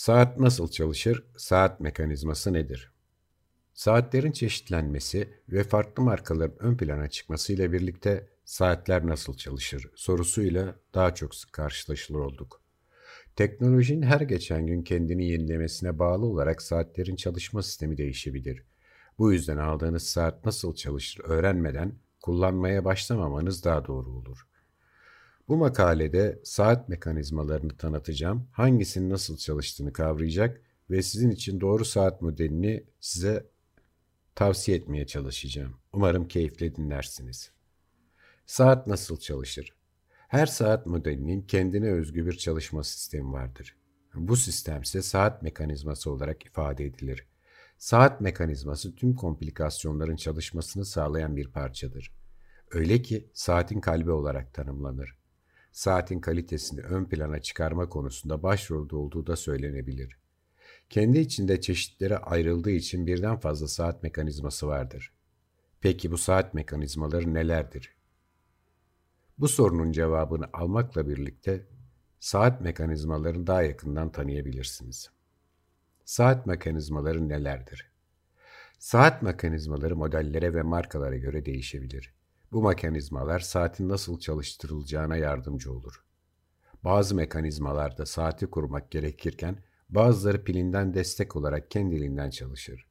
Saat nasıl çalışır? Saat mekanizması nedir? Saatlerin çeşitlenmesi ve farklı markaların ön plana çıkmasıyla birlikte saatler nasıl çalışır sorusuyla daha çok sık karşılaşılır olduk. Teknolojinin her geçen gün kendini yenilemesine bağlı olarak saatlerin çalışma sistemi değişebilir. Bu yüzden aldığınız saat nasıl çalışır öğrenmeden kullanmaya başlamamanız daha doğru olur. Bu makalede saat mekanizmalarını tanıtacağım, hangisinin nasıl çalıştığını kavrayacak ve sizin için doğru saat modelini size tavsiye etmeye çalışacağım. Umarım keyifle dinlersiniz. Saat nasıl çalışır? Her saat modelinin kendine özgü bir çalışma sistemi vardır. Bu sistem ise saat mekanizması olarak ifade edilir. Saat mekanizması tüm komplikasyonların çalışmasını sağlayan bir parçadır. Öyle ki saatin kalbi olarak tanımlanır. Saatin kalitesini ön plana çıkarma konusunda başrolde olduğu da söylenebilir. Kendi içinde çeşitlere ayrıldığı için birden fazla saat mekanizması vardır. Peki bu saat mekanizmaları nelerdir? Bu sorunun cevabını almakla birlikte saat mekanizmalarını daha yakından tanıyabilirsiniz. Saat mekanizmaları nelerdir? Saat mekanizmaları modellere ve markalara göre değişebilir. Bu mekanizmalar saatin nasıl çalıştırılacağına yardımcı olur. Bazı mekanizmalarda saati kurmak gerekirken bazıları pilinden destek olarak kendiliğinden çalışır.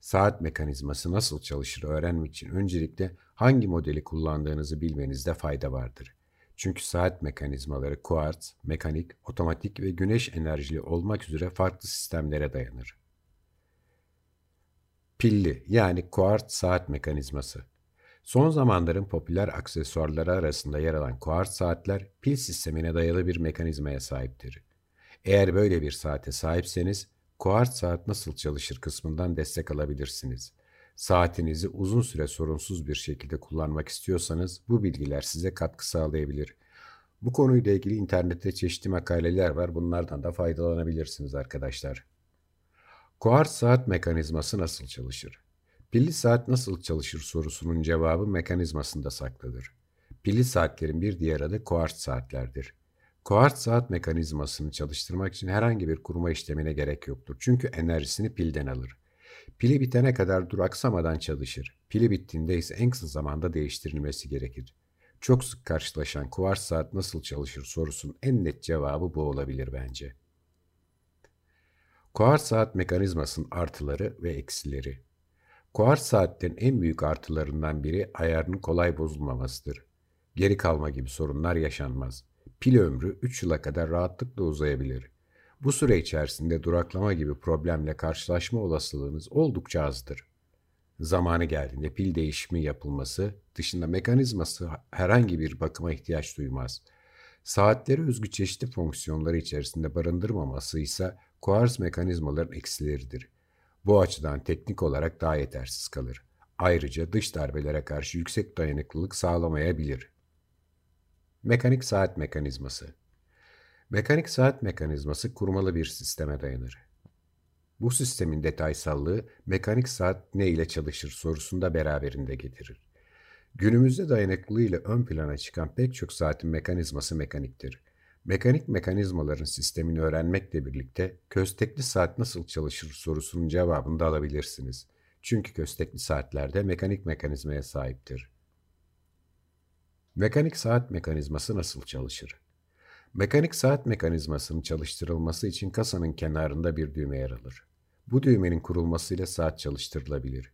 Saat mekanizması nasıl çalışır öğrenmek için öncelikle hangi modeli kullandığınızı bilmenizde fayda vardır. Çünkü saat mekanizmaları kuartz, mekanik, otomatik ve güneş enerjili olmak üzere farklı sistemlere dayanır. Pilli yani kuartz saat mekanizması Son zamanların popüler aksesuarları arasında yer alan kuartz saatler pil sistemine dayalı bir mekanizmaya sahiptir. Eğer böyle bir saate sahipseniz kuartz saat nasıl çalışır kısmından destek alabilirsiniz. Saatinizi uzun süre sorunsuz bir şekilde kullanmak istiyorsanız bu bilgiler size katkı sağlayabilir. Bu konuyla ilgili internette çeşitli makaleler var. Bunlardan da faydalanabilirsiniz arkadaşlar. Kuartz saat mekanizması nasıl çalışır? Pilli saat nasıl çalışır sorusunun cevabı mekanizmasında saklıdır. Pilli saatlerin bir diğer adı kuartz saatlerdir. Kuartz saat mekanizmasını çalıştırmak için herhangi bir kurma işlemine gerek yoktur. Çünkü enerjisini pilden alır. Pili bitene kadar duraksamadan çalışır. Pili bittiğinde ise en kısa zamanda değiştirilmesi gerekir. Çok sık karşılaşan kuartz saat nasıl çalışır sorusunun en net cevabı bu olabilir bence. Kuartz saat mekanizmasının artıları ve eksileri. Kuartz saatlerin en büyük artılarından biri ayarının kolay bozulmamasıdır. Geri kalma gibi sorunlar yaşanmaz. Pil ömrü 3 yıla kadar rahatlıkla uzayabilir. Bu süre içerisinde duraklama gibi problemle karşılaşma olasılığınız oldukça azdır. Zamanı geldiğinde pil değişimi yapılması dışında mekanizması herhangi bir bakıma ihtiyaç duymaz. Saatleri özgü çeşitli fonksiyonları içerisinde barındırmaması ise kuarz mekanizmaların eksileridir. Bu açıdan teknik olarak daha yetersiz kalır. Ayrıca dış darbelere karşı yüksek dayanıklılık sağlamayabilir. Mekanik saat mekanizması Mekanik saat mekanizması kurmalı bir sisteme dayanır. Bu sistemin detaysallığı mekanik saat ne ile çalışır sorusunda beraberinde getirir. Günümüzde dayanıklılığıyla ön plana çıkan pek çok saatin mekanizması mekaniktir. Mekanik mekanizmaların sistemini öğrenmekle birlikte köstekli saat nasıl çalışır sorusunun cevabını da alabilirsiniz. Çünkü köstekli saatlerde mekanik mekanizmaya sahiptir. Mekanik saat mekanizması nasıl çalışır? Mekanik saat mekanizmasının çalıştırılması için kasanın kenarında bir düğme yer alır. Bu düğmenin kurulmasıyla saat çalıştırılabilir.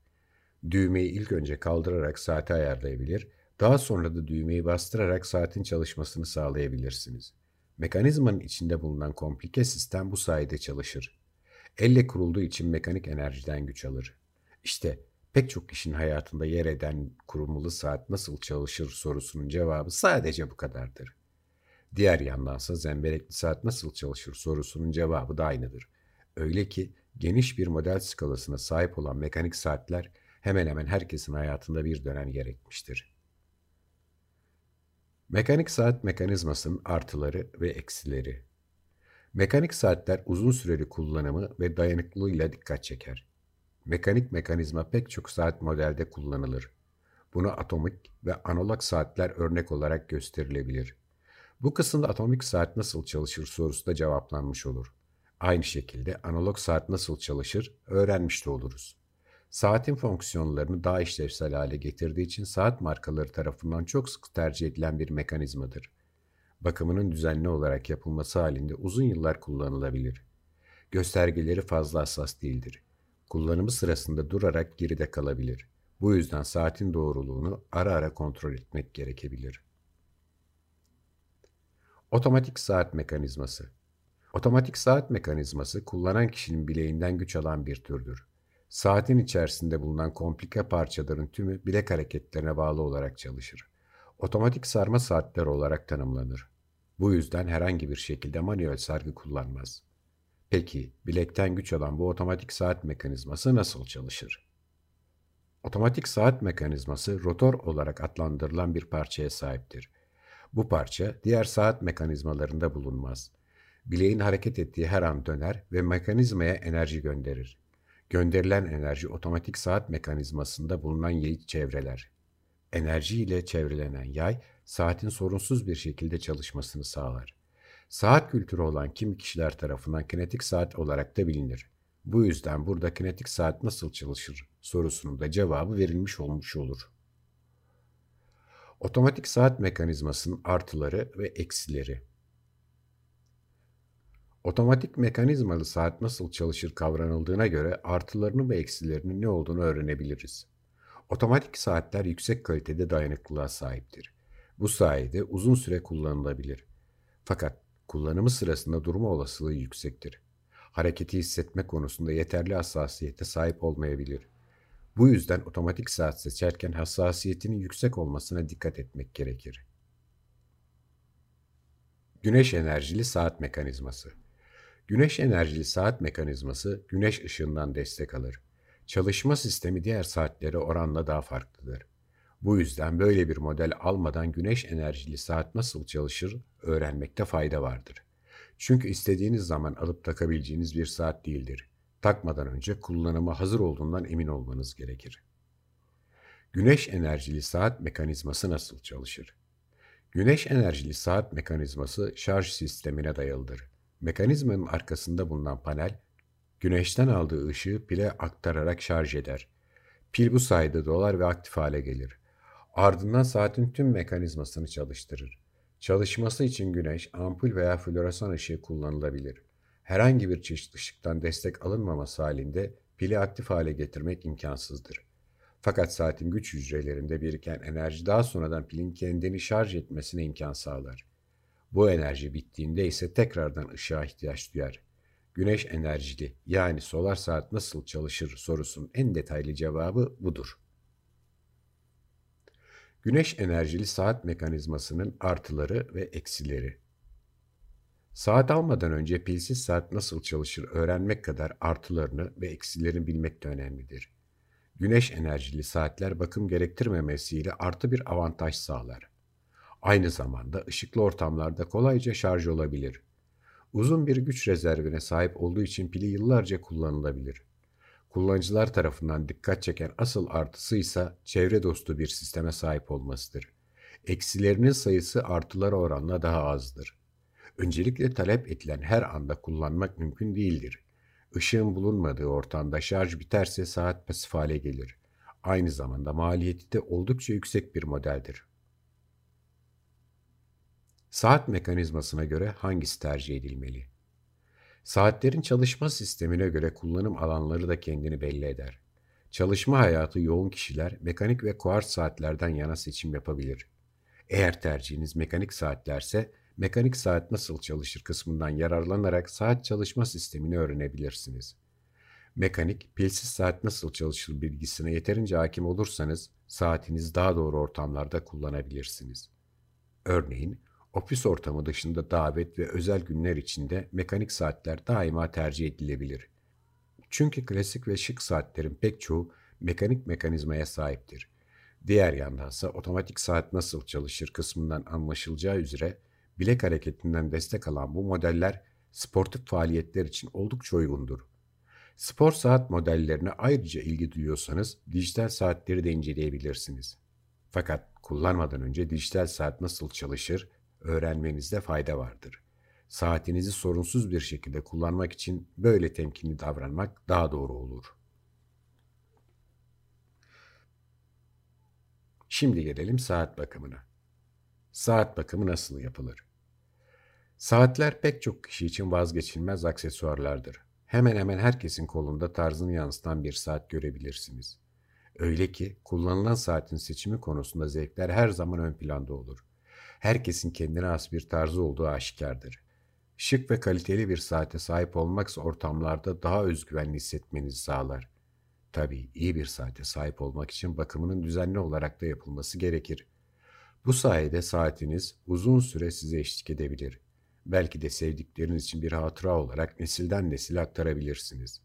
Düğmeyi ilk önce kaldırarak saati ayarlayabilir, daha sonra da düğmeyi bastırarak saatin çalışmasını sağlayabilirsiniz. Mekanizmanın içinde bulunan komplike sistem bu sayede çalışır. Elle kurulduğu için mekanik enerjiden güç alır. İşte pek çok kişinin hayatında yer eden kurulmalı saat nasıl çalışır sorusunun cevabı sadece bu kadardır. Diğer yandansa zemberekli saat nasıl çalışır sorusunun cevabı da aynıdır. Öyle ki geniş bir model skalasına sahip olan mekanik saatler hemen hemen herkesin hayatında bir dönem gerekmiştir. Mekanik saat mekanizmasının artıları ve eksileri. Mekanik saatler uzun süreli kullanımı ve dayanıklılığıyla dikkat çeker. Mekanik mekanizma pek çok saat modelde kullanılır. Buna atomik ve analog saatler örnek olarak gösterilebilir. Bu kısımda atomik saat nasıl çalışır sorusu da cevaplanmış olur. Aynı şekilde analog saat nasıl çalışır öğrenmiş de oluruz. Saatin fonksiyonlarını daha işlevsel hale getirdiği için saat markaları tarafından çok sık tercih edilen bir mekanizmadır. Bakımının düzenli olarak yapılması halinde uzun yıllar kullanılabilir. Göstergeleri fazla hassas değildir. Kullanımı sırasında durarak geride kalabilir. Bu yüzden saatin doğruluğunu ara ara kontrol etmek gerekebilir. Otomatik saat mekanizması Otomatik saat mekanizması kullanan kişinin bileğinden güç alan bir türdür. Saatin içerisinde bulunan komplike parçaların tümü bilek hareketlerine bağlı olarak çalışır. Otomatik sarma saatler olarak tanımlanır. Bu yüzden herhangi bir şekilde manuel sargı kullanmaz. Peki, bilekten güç alan bu otomatik saat mekanizması nasıl çalışır? Otomatik saat mekanizması rotor olarak adlandırılan bir parçaya sahiptir. Bu parça diğer saat mekanizmalarında bulunmaz. Bileğin hareket ettiği her an döner ve mekanizmaya enerji gönderir. Gönderilen enerji otomatik saat mekanizmasında bulunan yayı çevreler. Enerji ile çevrelenen yay saatin sorunsuz bir şekilde çalışmasını sağlar. Saat kültürü olan kimi kişiler tarafından kinetik saat olarak da bilinir. Bu yüzden burada kinetik saat nasıl çalışır sorusunun da cevabı verilmiş olmuş olur. Otomatik saat mekanizmasının artıları ve eksileri Otomatik mekanizmalı saat nasıl çalışır kavranıldığına göre artılarını ve eksilerinin ne olduğunu öğrenebiliriz. Otomatik saatler yüksek kalitede dayanıklılığa sahiptir. Bu sayede uzun süre kullanılabilir. Fakat kullanımı sırasında durma olasılığı yüksektir. Hareketi hissetme konusunda yeterli hassasiyete sahip olmayabilir. Bu yüzden otomatik saat seçerken hassasiyetinin yüksek olmasına dikkat etmek gerekir. Güneş enerjili saat mekanizması Güneş enerjili saat mekanizması güneş ışığından destek alır. Çalışma sistemi diğer saatlere oranla daha farklıdır. Bu yüzden böyle bir model almadan güneş enerjili saat nasıl çalışır öğrenmekte fayda vardır. Çünkü istediğiniz zaman alıp takabileceğiniz bir saat değildir. Takmadan önce kullanıma hazır olduğundan emin olmanız gerekir. Güneş enerjili saat mekanizması nasıl çalışır? Güneş enerjili saat mekanizması şarj sistemine dayalıdır. Mekanizmanın arkasında bulunan panel, güneşten aldığı ışığı pile aktararak şarj eder. Pil bu sayede dolar ve aktif hale gelir. Ardından saatin tüm mekanizmasını çalıştırır. Çalışması için güneş, ampul veya floresan ışığı kullanılabilir. Herhangi bir çeşit ışıktan destek alınmaması halinde pili aktif hale getirmek imkansızdır. Fakat saatin güç hücrelerinde biriken enerji daha sonradan pilin kendini şarj etmesine imkan sağlar. Bu enerji bittiğinde ise tekrardan ışığa ihtiyaç duyar. Güneş enerjili yani solar saat nasıl çalışır sorusunun en detaylı cevabı budur. Güneş enerjili saat mekanizmasının artıları ve eksileri. Saat almadan önce pilsiz saat nasıl çalışır öğrenmek kadar artılarını ve eksilerini bilmek de önemlidir. Güneş enerjili saatler bakım gerektirmemesiyle artı bir avantaj sağlar. Aynı zamanda ışıklı ortamlarda kolayca şarj olabilir. Uzun bir güç rezervine sahip olduğu için pili yıllarca kullanılabilir. Kullanıcılar tarafından dikkat çeken asıl artısı ise çevre dostu bir sisteme sahip olmasıdır. Eksilerinin sayısı artılara oranla daha azdır. Öncelikle talep edilen her anda kullanmak mümkün değildir. Işığın bulunmadığı ortamda şarj biterse saat pasif hale gelir. Aynı zamanda maliyeti de oldukça yüksek bir modeldir. Saat mekanizmasına göre hangisi tercih edilmeli? Saatlerin çalışma sistemine göre kullanım alanları da kendini belli eder. Çalışma hayatı yoğun kişiler mekanik ve kuart saatlerden yana seçim yapabilir. Eğer tercihiniz mekanik saatlerse mekanik saat nasıl çalışır kısmından yararlanarak saat çalışma sistemini öğrenebilirsiniz. Mekanik, pilsiz saat nasıl çalışır bilgisine yeterince hakim olursanız saatinizi daha doğru ortamlarda kullanabilirsiniz. Örneğin Ofis ortamı dışında davet ve özel günler içinde mekanik saatler daima tercih edilebilir. Çünkü klasik ve şık saatlerin pek çoğu mekanik mekanizmaya sahiptir. Diğer yandan ise otomatik saat nasıl çalışır kısmından anlaşılacağı üzere bilek hareketinden destek alan bu modeller sportif faaliyetler için oldukça uygundur. Spor saat modellerine ayrıca ilgi duyuyorsanız dijital saatleri de inceleyebilirsiniz. Fakat kullanmadan önce dijital saat nasıl çalışır öğrenmenizde fayda vardır. Saatinizi sorunsuz bir şekilde kullanmak için böyle temkinli davranmak daha doğru olur. Şimdi gelelim saat bakımına. Saat bakımı nasıl yapılır? Saatler pek çok kişi için vazgeçilmez aksesuarlardır. Hemen hemen herkesin kolunda tarzını yansıtan bir saat görebilirsiniz. Öyle ki kullanılan saatin seçimi konusunda zevkler her zaman ön planda olur. Herkesin kendine has bir tarzı olduğu aşikardır. Şık ve kaliteli bir saate sahip olmaksa ortamlarda daha özgüvenli hissetmenizi sağlar. Tabii iyi bir saate sahip olmak için bakımının düzenli olarak da yapılması gerekir. Bu sayede saatiniz uzun süre size eşlik edebilir. Belki de sevdikleriniz için bir hatıra olarak nesilden nesile aktarabilirsiniz.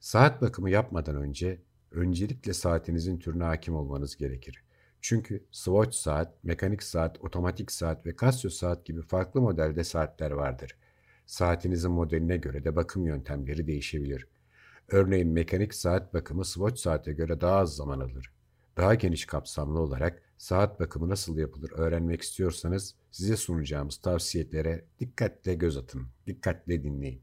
Saat bakımı yapmadan önce öncelikle saatinizin türüne hakim olmanız gerekir. Çünkü Swatch saat, mekanik saat, otomatik saat ve Casio saat gibi farklı modelde saatler vardır. Saatinizin modeline göre de bakım yöntemleri değişebilir. Örneğin mekanik saat bakımı Swatch saate göre daha az zaman alır. Daha geniş kapsamlı olarak saat bakımı nasıl yapılır öğrenmek istiyorsanız size sunacağımız tavsiyelere dikkatle göz atın, dikkatle dinleyin.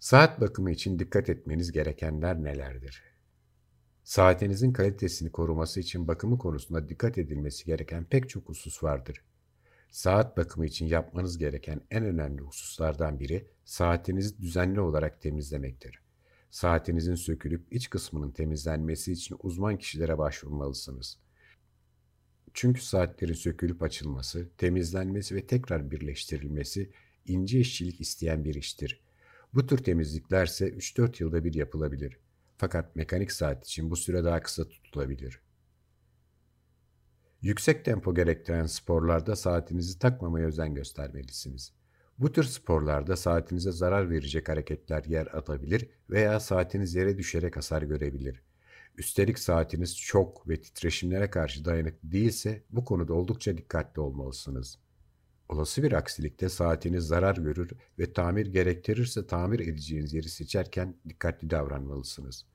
Saat bakımı için dikkat etmeniz gerekenler nelerdir? Saatinizin kalitesini koruması için bakımı konusunda dikkat edilmesi gereken pek çok husus vardır. Saat bakımı için yapmanız gereken en önemli hususlardan biri saatinizi düzenli olarak temizlemektir. Saatinizin sökülüp iç kısmının temizlenmesi için uzman kişilere başvurmalısınız. Çünkü saatlerin sökülüp açılması, temizlenmesi ve tekrar birleştirilmesi ince işçilik isteyen bir iştir. Bu tür temizliklerse 3-4 yılda bir yapılabilir. Fakat mekanik saat için bu süre daha kısa tutulabilir. Yüksek tempo gerektiren sporlarda saatinizi takmamaya özen göstermelisiniz. Bu tür sporlarda saatinize zarar verecek hareketler yer atabilir veya saatiniz yere düşerek hasar görebilir. Üstelik saatiniz çok ve titreşimlere karşı dayanıklı değilse bu konuda oldukça dikkatli olmalısınız. Olası bir aksilikte saatiniz zarar görür ve tamir gerektirirse tamir edeceğiniz yeri seçerken dikkatli davranmalısınız.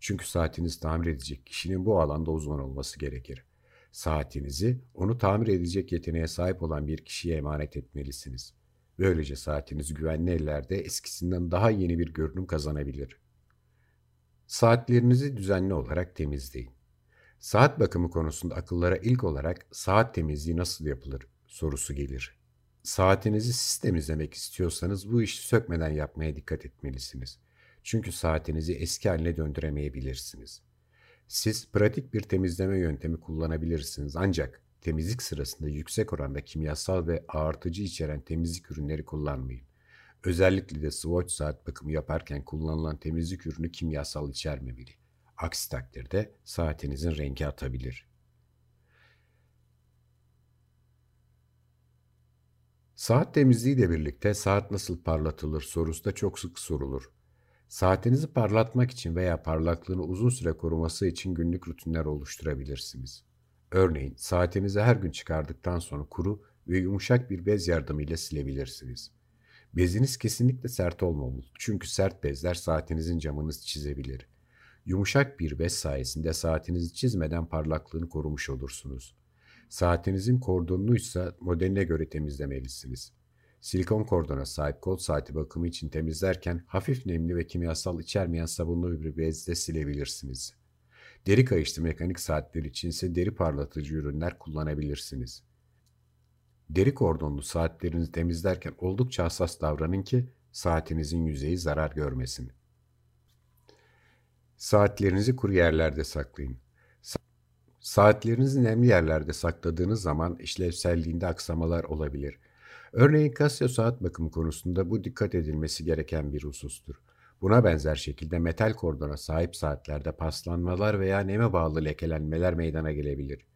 Çünkü saatiniz tamir edecek kişinin bu alanda uzman olması gerekir. Saatinizi onu tamir edecek yeteneğe sahip olan bir kişiye emanet etmelisiniz. Böylece saatiniz güvenli ellerde eskisinden daha yeni bir görünüm kazanabilir. Saatlerinizi düzenli olarak temizleyin. Saat bakımı konusunda akıllara ilk olarak saat temizliği nasıl yapılır sorusu gelir. Saatinizi siz temizlemek istiyorsanız bu işi sökmeden yapmaya dikkat etmelisiniz. Çünkü saatinizi eski haline döndüremeyebilirsiniz. Siz pratik bir temizleme yöntemi kullanabilirsiniz ancak temizlik sırasında yüksek oranda kimyasal ve ağırtıcı içeren temizlik ürünleri kullanmayın. Özellikle de Swatch saat bakımı yaparken kullanılan temizlik ürünü kimyasal içermemeli. Aksi takdirde saatinizin rengi atabilir. Saat temizliği ile birlikte saat nasıl parlatılır sorusu da çok sık sorulur. Saatinizi parlatmak için veya parlaklığını uzun süre koruması için günlük rutinler oluşturabilirsiniz. Örneğin saatinizi her gün çıkardıktan sonra kuru ve yumuşak bir bez yardımıyla silebilirsiniz. Beziniz kesinlikle sert olmamalı çünkü sert bezler saatinizin camını çizebilir. Yumuşak bir bez sayesinde saatinizi çizmeden parlaklığını korumuş olursunuz. Saatinizin kordonunu ise modeline göre temizlemelisiniz. Silikon kordona sahip kol saati bakımı için temizlerken hafif nemli ve kimyasal içermeyen sabunlu bir bezle silebilirsiniz. Deri kayışlı mekanik saatler için ise deri parlatıcı ürünler kullanabilirsiniz. Deri kordonlu saatlerinizi temizlerken oldukça hassas davranın ki saatinizin yüzeyi zarar görmesin. Saatlerinizi kuru yerlerde saklayın. Saatlerinizi nemli yerlerde sakladığınız zaman işlevselliğinde aksamalar olabilir. Örneğin Casio saat bakımı konusunda bu dikkat edilmesi gereken bir husustur. Buna benzer şekilde metal kordona sahip saatlerde paslanmalar veya neme bağlı lekelenmeler meydana gelebilir.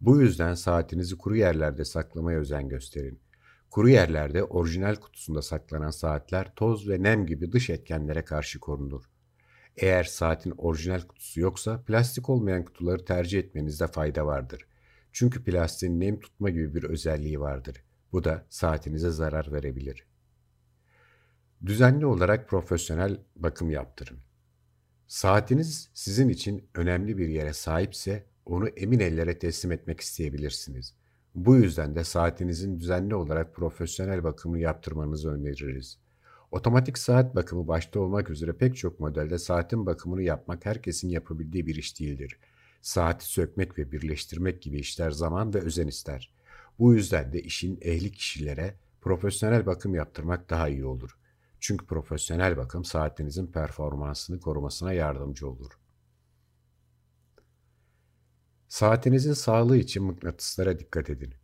Bu yüzden saatinizi kuru yerlerde saklamaya özen gösterin. Kuru yerlerde orijinal kutusunda saklanan saatler toz ve nem gibi dış etkenlere karşı korunur. Eğer saatin orijinal kutusu yoksa plastik olmayan kutuları tercih etmenizde fayda vardır. Çünkü plastiğin nem tutma gibi bir özelliği vardır. Bu da saatinize zarar verebilir. Düzenli olarak profesyonel bakım yaptırın. Saatiniz sizin için önemli bir yere sahipse onu emin ellere teslim etmek isteyebilirsiniz. Bu yüzden de saatinizin düzenli olarak profesyonel bakımını yaptırmanızı öneririz. Otomatik saat bakımı başta olmak üzere pek çok modelde saatin bakımını yapmak herkesin yapabildiği bir iş değildir. Saati sökmek ve birleştirmek gibi işler zaman ve özen ister. Bu yüzden de işin ehli kişilere profesyonel bakım yaptırmak daha iyi olur. Çünkü profesyonel bakım saatinizin performansını korumasına yardımcı olur. Saatinizin sağlığı için mıknatıslara dikkat edin.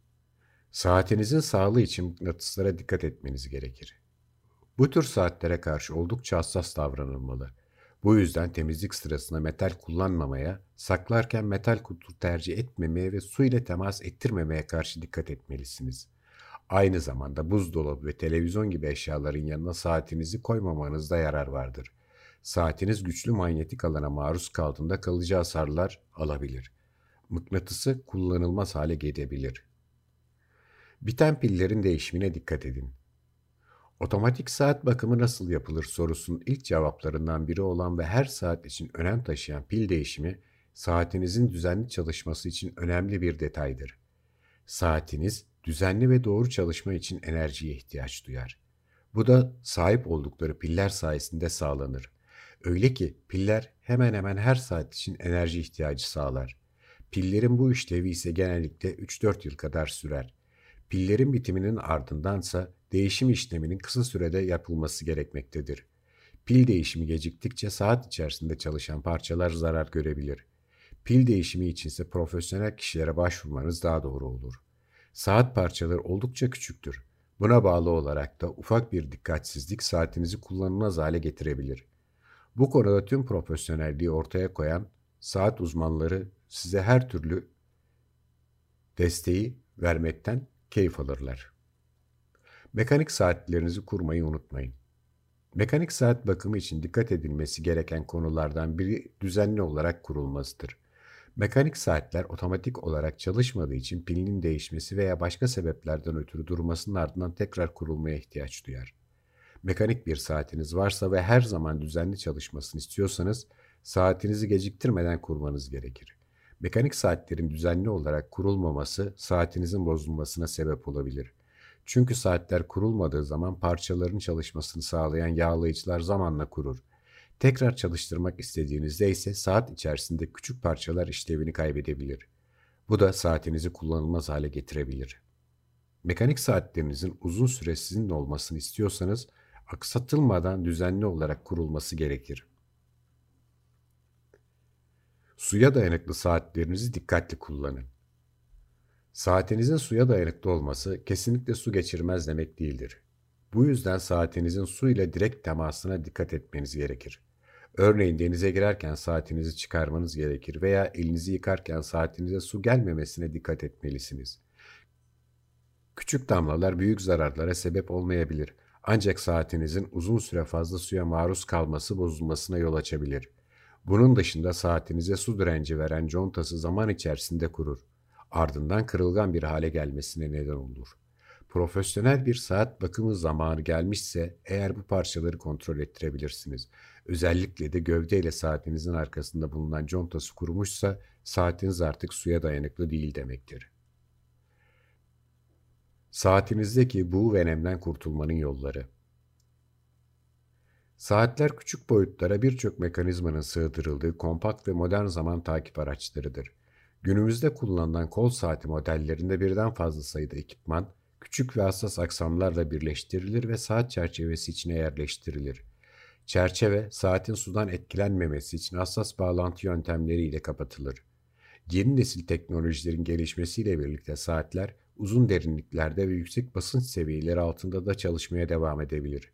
Saatinizin sağlığı için mıknatıslara dikkat etmeniz gerekir. Bu tür saatlere karşı oldukça hassas davranılmalı. Bu yüzden temizlik sırasında metal kullanmamaya, saklarken metal kutu tercih etmemeye ve su ile temas ettirmemeye karşı dikkat etmelisiniz. Aynı zamanda buzdolabı ve televizyon gibi eşyaların yanına saatinizi koymamanızda yarar vardır. Saatiniz güçlü manyetik alana maruz kaldığında kalıcı hasarlar alabilir. Mıknatısı kullanılmaz hale gelebilir. Biten pillerin değişimine dikkat edin. Otomatik saat bakımı nasıl yapılır sorusunun ilk cevaplarından biri olan ve her saat için önem taşıyan pil değişimi, saatinizin düzenli çalışması için önemli bir detaydır. Saatiniz düzenli ve doğru çalışma için enerjiye ihtiyaç duyar. Bu da sahip oldukları piller sayesinde sağlanır. Öyle ki piller hemen hemen her saat için enerji ihtiyacı sağlar. Pillerin bu işlevi ise genellikle 3-4 yıl kadar sürer. Pillerin bitiminin ardındansa değişim işleminin kısa sürede yapılması gerekmektedir. Pil değişimi geciktikçe saat içerisinde çalışan parçalar zarar görebilir. Pil değişimi içinse profesyonel kişilere başvurmanız daha doğru olur. Saat parçaları oldukça küçüktür. Buna bağlı olarak da ufak bir dikkatsizlik saatinizi kullanılmaz hale getirebilir. Bu konuda tüm profesyonelliği ortaya koyan saat uzmanları size her türlü desteği vermekten keyif alırlar. Mekanik saatlerinizi kurmayı unutmayın. Mekanik saat bakımı için dikkat edilmesi gereken konulardan biri düzenli olarak kurulmasıdır. Mekanik saatler otomatik olarak çalışmadığı için pilinin değişmesi veya başka sebeplerden ötürü durmasının ardından tekrar kurulmaya ihtiyaç duyar. Mekanik bir saatiniz varsa ve her zaman düzenli çalışmasını istiyorsanız saatinizi geciktirmeden kurmanız gerekir. Mekanik saatlerin düzenli olarak kurulmaması saatinizin bozulmasına sebep olabilir. Çünkü saatler kurulmadığı zaman parçaların çalışmasını sağlayan yağlayıcılar zamanla kurur. Tekrar çalıştırmak istediğinizde ise saat içerisinde küçük parçalar işlevini kaybedebilir. Bu da saatinizi kullanılmaz hale getirebilir. Mekanik saatlerinizin uzun süre sizinle olmasını istiyorsanız aksatılmadan düzenli olarak kurulması gerekir. Suya dayanıklı saatlerinizi dikkatli kullanın. Saatinizin suya dayanıklı olması kesinlikle su geçirmez demek değildir. Bu yüzden saatinizin su ile direkt temasına dikkat etmeniz gerekir. Örneğin denize girerken saatinizi çıkarmanız gerekir veya elinizi yıkarken saatinize su gelmemesine dikkat etmelisiniz. Küçük damlalar büyük zararlara sebep olmayabilir. Ancak saatinizin uzun süre fazla suya maruz kalması bozulmasına yol açabilir. Bunun dışında saatinize su direnci veren contası zaman içerisinde kurur. Ardından kırılgan bir hale gelmesine neden olur. Profesyonel bir saat bakımı zamanı gelmişse eğer bu parçaları kontrol ettirebilirsiniz. Özellikle de gövde ile saatinizin arkasında bulunan contası kurumuşsa saatiniz artık suya dayanıklı değil demektir. Saatinizdeki bu venemden kurtulmanın yolları Saatler küçük boyutlara birçok mekanizmanın sığdırıldığı kompakt ve modern zaman takip araçlarıdır. Günümüzde kullanılan kol saati modellerinde birden fazla sayıda ekipman, küçük ve hassas aksamlarla birleştirilir ve saat çerçevesi içine yerleştirilir. Çerçeve, saatin sudan etkilenmemesi için hassas bağlantı yöntemleriyle kapatılır. Yeni nesil teknolojilerin gelişmesiyle birlikte saatler uzun derinliklerde ve yüksek basınç seviyeleri altında da çalışmaya devam edebilir.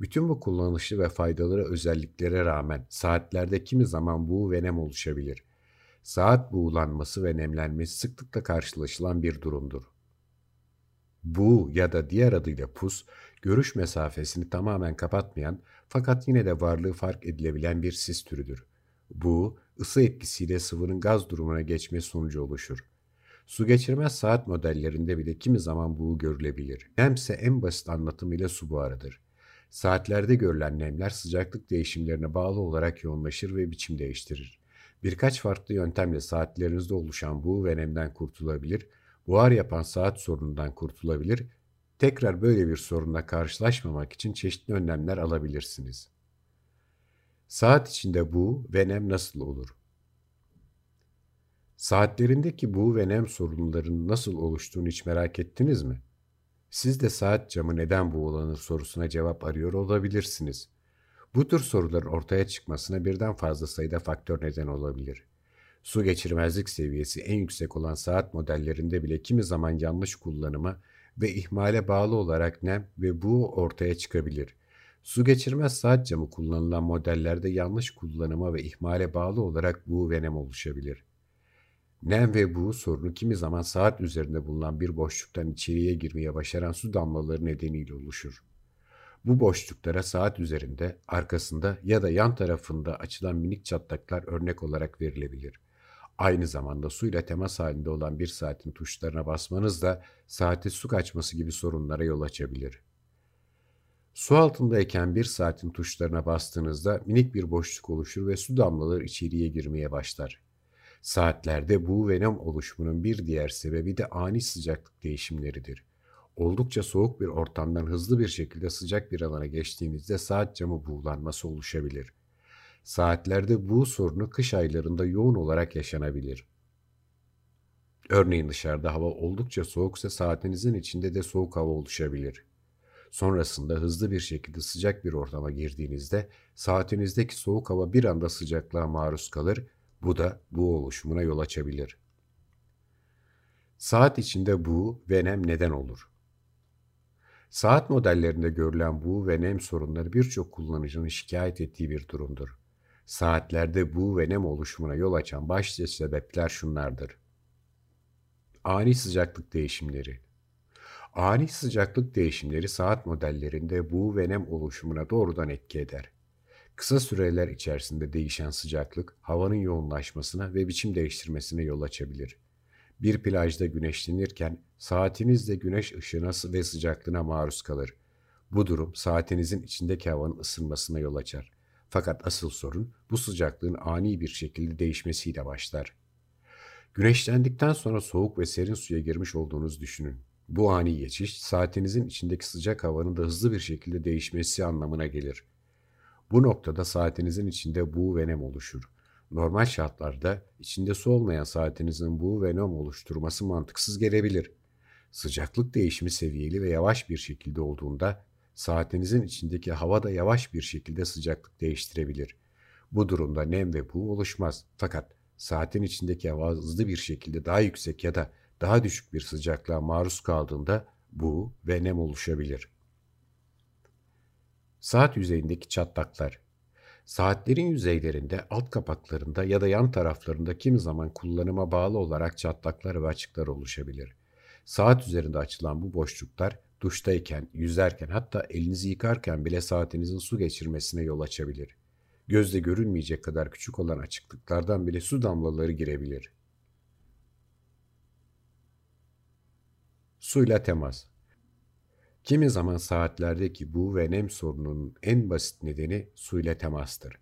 Bütün bu kullanışlı ve faydalı özelliklere rağmen saatlerde kimi zaman buğu ve nem oluşabilir. Saat buğulanması ve nemlenmesi sıklıkla karşılaşılan bir durumdur. Bu ya da diğer adıyla pus, görüş mesafesini tamamen kapatmayan fakat yine de varlığı fark edilebilen bir sis türüdür. Bu, ısı etkisiyle sıvının gaz durumuna geçmesi sonucu oluşur. Su geçirmez saat modellerinde bile kimi zaman buğu görülebilir. Nemse en basit anlatımıyla su buharıdır. Saatlerde görülen nemler sıcaklık değişimlerine bağlı olarak yoğunlaşır ve biçim değiştirir. Birkaç farklı yöntemle saatlerinizde oluşan buğu ve nemden kurtulabilir, buhar yapan saat sorunundan kurtulabilir, tekrar böyle bir sorunla karşılaşmamak için çeşitli önlemler alabilirsiniz. Saat içinde bu ve nem nasıl olur? Saatlerindeki bu ve nem sorunlarının nasıl oluştuğunu hiç merak ettiniz mi? Siz de saat camı neden buğulanır sorusuna cevap arıyor olabilirsiniz. Bu tür soruların ortaya çıkmasına birden fazla sayıda faktör neden olabilir. Su geçirmezlik seviyesi en yüksek olan saat modellerinde bile kimi zaman yanlış kullanıma ve ihmale bağlı olarak nem ve buğu ortaya çıkabilir. Su geçirmez saat camı kullanılan modellerde yanlış kullanıma ve ihmale bağlı olarak buğu ve nem oluşabilir. Nem ve buğu sorunu kimi zaman saat üzerinde bulunan bir boşluktan içeriye girmeye başaran su damlaları nedeniyle oluşur. Bu boşluklara saat üzerinde, arkasında ya da yan tarafında açılan minik çatlaklar örnek olarak verilebilir. Aynı zamanda suyla temas halinde olan bir saatin tuşlarına basmanız da saati su kaçması gibi sorunlara yol açabilir. Su altındayken bir saatin tuşlarına bastığınızda minik bir boşluk oluşur ve su damlaları içeriye girmeye başlar. Saatlerde bu ve nem oluşumunun bir diğer sebebi de ani sıcaklık değişimleridir. Oldukça soğuk bir ortamdan hızlı bir şekilde sıcak bir alana geçtiğinizde saat camı buğulanması oluşabilir. Saatlerde bu sorunu kış aylarında yoğun olarak yaşanabilir. Örneğin dışarıda hava oldukça soğuksa saatinizin içinde de soğuk hava oluşabilir. Sonrasında hızlı bir şekilde sıcak bir ortama girdiğinizde saatinizdeki soğuk hava bir anda sıcaklığa maruz kalır bu da bu oluşumuna yol açabilir. Saat içinde bu ve nem neden olur? Saat modellerinde görülen bu ve nem sorunları birçok kullanıcının şikayet ettiği bir durumdur. Saatlerde bu ve nem oluşumuna yol açan başlıca sebepler şunlardır. Ani sıcaklık değişimleri Ani sıcaklık değişimleri saat modellerinde bu ve nem oluşumuna doğrudan etki eder. Kısa süreler içerisinde değişen sıcaklık havanın yoğunlaşmasına ve biçim değiştirmesine yol açabilir. Bir plajda güneşlenirken saatiniz de güneş ışığına ve sıcaklığına maruz kalır. Bu durum saatinizin içindeki havanın ısınmasına yol açar. Fakat asıl sorun bu sıcaklığın ani bir şekilde değişmesiyle başlar. Güneşlendikten sonra soğuk ve serin suya girmiş olduğunuzu düşünün. Bu ani geçiş saatinizin içindeki sıcak havanın da hızlı bir şekilde değişmesi anlamına gelir. Bu noktada saatinizin içinde buğu ve nem oluşur. Normal şartlarda içinde su olmayan saatinizin buğu ve nem oluşturması mantıksız gelebilir. Sıcaklık değişimi seviyeli ve yavaş bir şekilde olduğunda saatinizin içindeki hava da yavaş bir şekilde sıcaklık değiştirebilir. Bu durumda nem ve buğu oluşmaz. Fakat saatin içindeki hava hızlı bir şekilde daha yüksek ya da daha düşük bir sıcaklığa maruz kaldığında buğu ve nem oluşabilir. Saat yüzeyindeki çatlaklar. Saatlerin yüzeylerinde, alt kapaklarında ya da yan taraflarında kimi zaman kullanıma bağlı olarak çatlaklar ve açıklar oluşabilir. Saat üzerinde açılan bu boşluklar duştayken, yüzerken hatta elinizi yıkarken bile saatinizin su geçirmesine yol açabilir. Gözle görünmeyecek kadar küçük olan açıklıklardan bile su damlaları girebilir. Suyla temas Kimi zaman saatlerdeki bu ve nem sorununun en basit nedeni suyla temastır.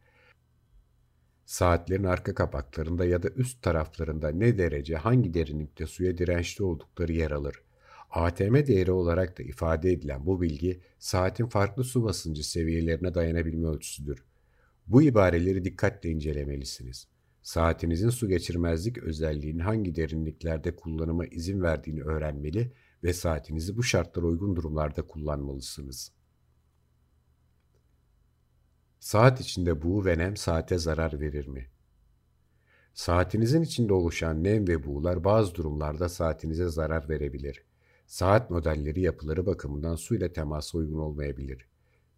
Saatlerin arka kapaklarında ya da üst taraflarında ne derece hangi derinlikte suya dirençli oldukları yer alır. ATM değeri olarak da ifade edilen bu bilgi saatin farklı su basıncı seviyelerine dayanabilme ölçüsüdür. Bu ibareleri dikkatle incelemelisiniz. Saatinizin su geçirmezlik özelliğinin hangi derinliklerde kullanıma izin verdiğini öğrenmeli ve saatinizi bu şartlara uygun durumlarda kullanmalısınız. Saat içinde buğu ve nem saate zarar verir mi? Saatinizin içinde oluşan nem ve buğular bazı durumlarda saatinize zarar verebilir. Saat modelleri yapıları bakımından su ile temasa uygun olmayabilir.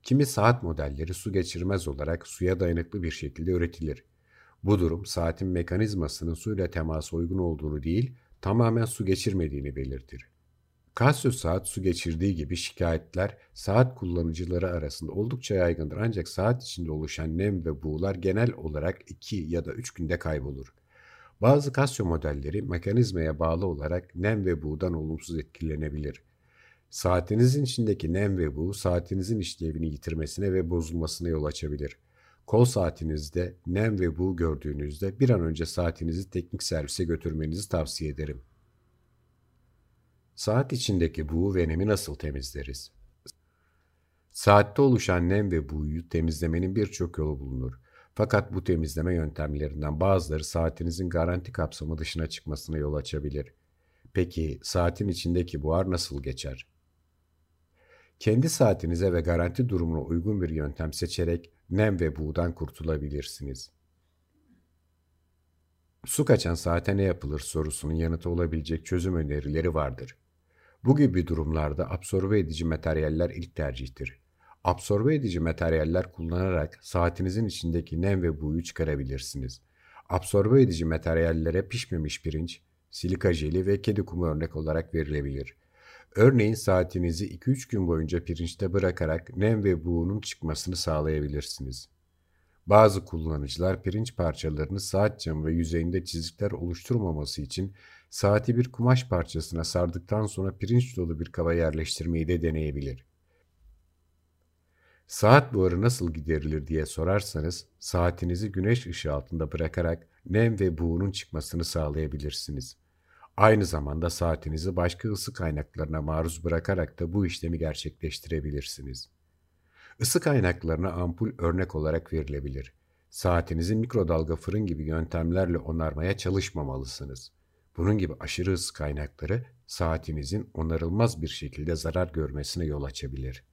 Kimi saat modelleri su geçirmez olarak suya dayanıklı bir şekilde üretilir. Bu durum saatin mekanizmasının suyla temasa uygun olduğunu değil, tamamen su geçirmediğini belirtir. Casio saat su geçirdiği gibi şikayetler saat kullanıcıları arasında oldukça yaygındır ancak saat içinde oluşan nem ve buğular genel olarak 2 ya da 3 günde kaybolur. Bazı Casio modelleri mekanizmaya bağlı olarak nem ve buğdan olumsuz etkilenebilir. Saatinizin içindeki nem ve buğu saatinizin işlevini yitirmesine ve bozulmasına yol açabilir. Kol saatinizde nem ve buğu gördüğünüzde bir an önce saatinizi teknik servise götürmenizi tavsiye ederim. Saat içindeki buğu ve nemi nasıl temizleriz? Saatte oluşan nem ve buğuyu temizlemenin birçok yolu bulunur. Fakat bu temizleme yöntemlerinden bazıları saatinizin garanti kapsamı dışına çıkmasına yol açabilir. Peki saatin içindeki buhar nasıl geçer? Kendi saatinize ve garanti durumuna uygun bir yöntem seçerek nem ve buğdan kurtulabilirsiniz. Su kaçan saate ne yapılır sorusunun yanıtı olabilecek çözüm önerileri vardır. Bu gibi durumlarda absorbe edici materyaller ilk tercihtir. Absorbe edici materyaller kullanarak saatinizin içindeki nem ve buğuyu çıkarabilirsiniz. Absorbe edici materyallere pişmemiş pirinç, silika jeli ve kedi kumu örnek olarak verilebilir. Örneğin saatinizi 2-3 gün boyunca pirinçte bırakarak nem ve buğunun çıkmasını sağlayabilirsiniz. Bazı kullanıcılar pirinç parçalarını saat camı ve yüzeyinde çizikler oluşturmaması için saati bir kumaş parçasına sardıktan sonra pirinç dolu bir kaba yerleştirmeyi de deneyebilir. Saat buharı nasıl giderilir diye sorarsanız saatinizi güneş ışığı altında bırakarak nem ve buğunun çıkmasını sağlayabilirsiniz. Aynı zamanda saatinizi başka ısı kaynaklarına maruz bırakarak da bu işlemi gerçekleştirebilirsiniz. Isı kaynaklarına ampul örnek olarak verilebilir. Saatinizi mikrodalga fırın gibi yöntemlerle onarmaya çalışmamalısınız. Bunun gibi aşırı ısı kaynakları saatinizin onarılmaz bir şekilde zarar görmesine yol açabilir.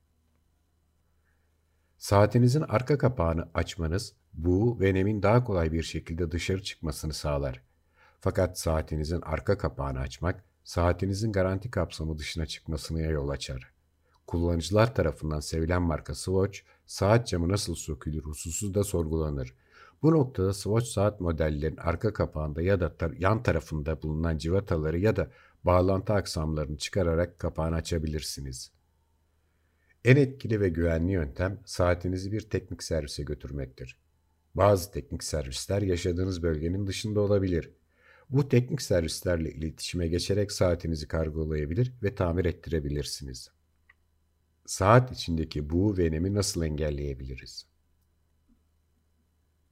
Saatinizin arka kapağını açmanız bu ve nemin daha kolay bir şekilde dışarı çıkmasını sağlar. Fakat saatinizin arka kapağını açmak, saatinizin garanti kapsamı dışına çıkmasına yol açar. Kullanıcılar tarafından sevilen marka Swatch, saat camı nasıl sökülür hususu da sorgulanır. Bu noktada Swatch saat modellerin arka kapağında ya da tar- yan tarafında bulunan civataları ya da bağlantı aksamlarını çıkararak kapağını açabilirsiniz. En etkili ve güvenli yöntem saatinizi bir teknik servise götürmektir. Bazı teknik servisler yaşadığınız bölgenin dışında olabilir. Bu teknik servislerle iletişime geçerek saatinizi kargolayabilir ve tamir ettirebilirsiniz. Saat içindeki buğu ve nemi nasıl engelleyebiliriz?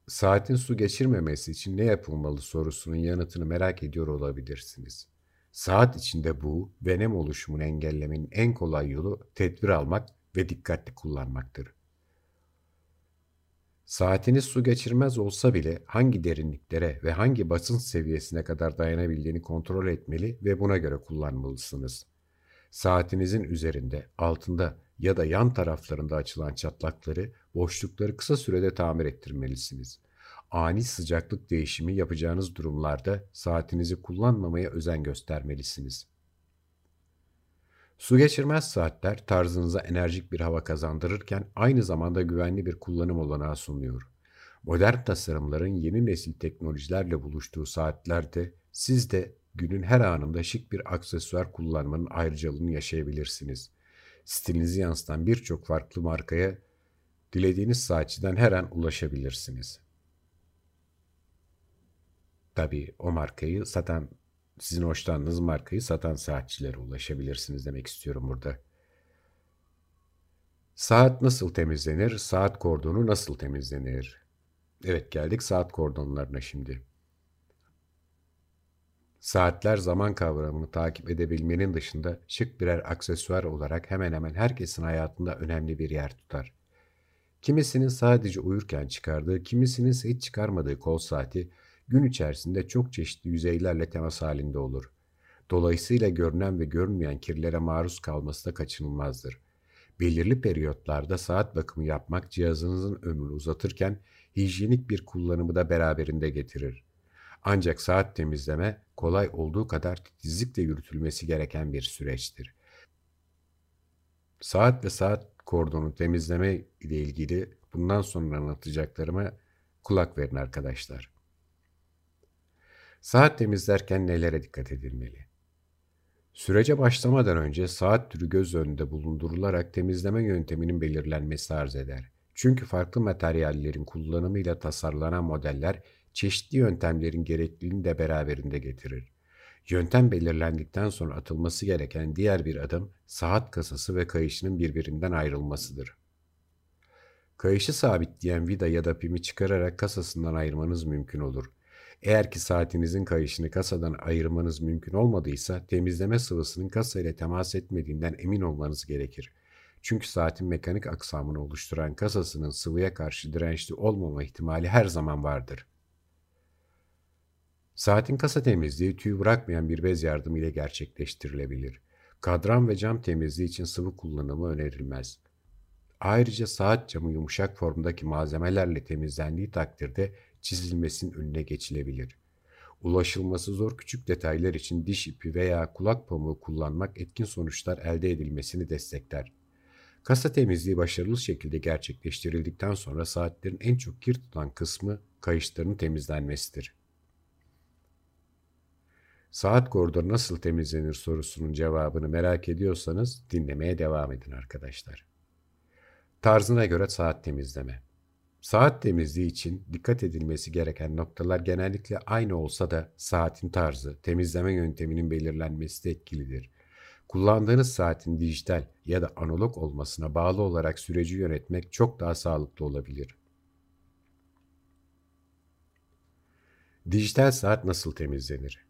Saatin su geçirmemesi için ne yapılmalı sorusunun yanıtını merak ediyor olabilirsiniz. Saat içinde buğu ve nem oluşumunu engellemenin en kolay yolu tedbir almak ve dikkatli kullanmaktır. Saatiniz su geçirmez olsa bile hangi derinliklere ve hangi basınç seviyesine kadar dayanabildiğini kontrol etmeli ve buna göre kullanmalısınız. Saatinizin üzerinde, altında ya da yan taraflarında açılan çatlakları, boşlukları kısa sürede tamir ettirmelisiniz. Ani sıcaklık değişimi yapacağınız durumlarda saatinizi kullanmamaya özen göstermelisiniz. Su geçirmez saatler tarzınıza enerjik bir hava kazandırırken aynı zamanda güvenli bir kullanım olanağı sunuyor. Modern tasarımların yeni nesil teknolojilerle buluştuğu saatlerde siz de günün her anında şık bir aksesuar kullanmanın ayrıcalığını yaşayabilirsiniz. Stilinizi yansıtan birçok farklı markaya dilediğiniz saatçiden her an ulaşabilirsiniz. Tabii o markayı satan sizin hoşlandığınız markayı satan saatçilere ulaşabilirsiniz demek istiyorum burada. Saat nasıl temizlenir? Saat kordonu nasıl temizlenir? Evet geldik saat kordonlarına şimdi. Saatler zaman kavramını takip edebilmenin dışında şık birer aksesuar olarak hemen hemen herkesin hayatında önemli bir yer tutar. Kimisinin sadece uyurken çıkardığı, kimisinin ise hiç çıkarmadığı kol saati gün içerisinde çok çeşitli yüzeylerle temas halinde olur. Dolayısıyla görünen ve görünmeyen kirlere maruz kalması da kaçınılmazdır. Belirli periyotlarda saat bakımı yapmak cihazınızın ömrünü uzatırken hijyenik bir kullanımı da beraberinde getirir. Ancak saat temizleme kolay olduğu kadar titizlikle yürütülmesi gereken bir süreçtir. Saat ve saat kordonu temizleme ile ilgili bundan sonra anlatacaklarıma kulak verin arkadaşlar. Saat temizlerken nelere dikkat edilmeli? Sürece başlamadan önce saat türü göz önünde bulundurularak temizleme yönteminin belirlenmesi arz eder. Çünkü farklı materyallerin kullanımıyla tasarlanan modeller çeşitli yöntemlerin gerekliliğini de beraberinde getirir. Yöntem belirlendikten sonra atılması gereken diğer bir adım saat kasası ve kayışının birbirinden ayrılmasıdır. Kayışı sabitleyen vida ya da pimi çıkararak kasasından ayırmanız mümkün olur. Eğer ki saatinizin kayışını kasadan ayırmanız mümkün olmadıysa temizleme sıvısının kasa ile temas etmediğinden emin olmanız gerekir. Çünkü saatin mekanik aksamını oluşturan kasasının sıvıya karşı dirençli olmama ihtimali her zaman vardır. Saatin kasa temizliği tüy bırakmayan bir bez yardımıyla gerçekleştirilebilir. Kadran ve cam temizliği için sıvı kullanımı önerilmez. Ayrıca saat camı yumuşak formdaki malzemelerle temizlendiği takdirde çizilmesinin önüne geçilebilir. Ulaşılması zor küçük detaylar için diş ipi veya kulak pamuğu kullanmak etkin sonuçlar elde edilmesini destekler. Kasa temizliği başarılı şekilde gerçekleştirildikten sonra saatlerin en çok kir tutan kısmı kayışların temizlenmesidir. Saat koridoru nasıl temizlenir sorusunun cevabını merak ediyorsanız dinlemeye devam edin arkadaşlar. Tarzına göre saat temizleme. Saat temizliği için dikkat edilmesi gereken noktalar genellikle aynı olsa da saatin tarzı, temizleme yönteminin belirlenmesi de etkilidir. Kullandığınız saatin dijital ya da analog olmasına bağlı olarak süreci yönetmek çok daha sağlıklı olabilir. Dijital saat nasıl temizlenir?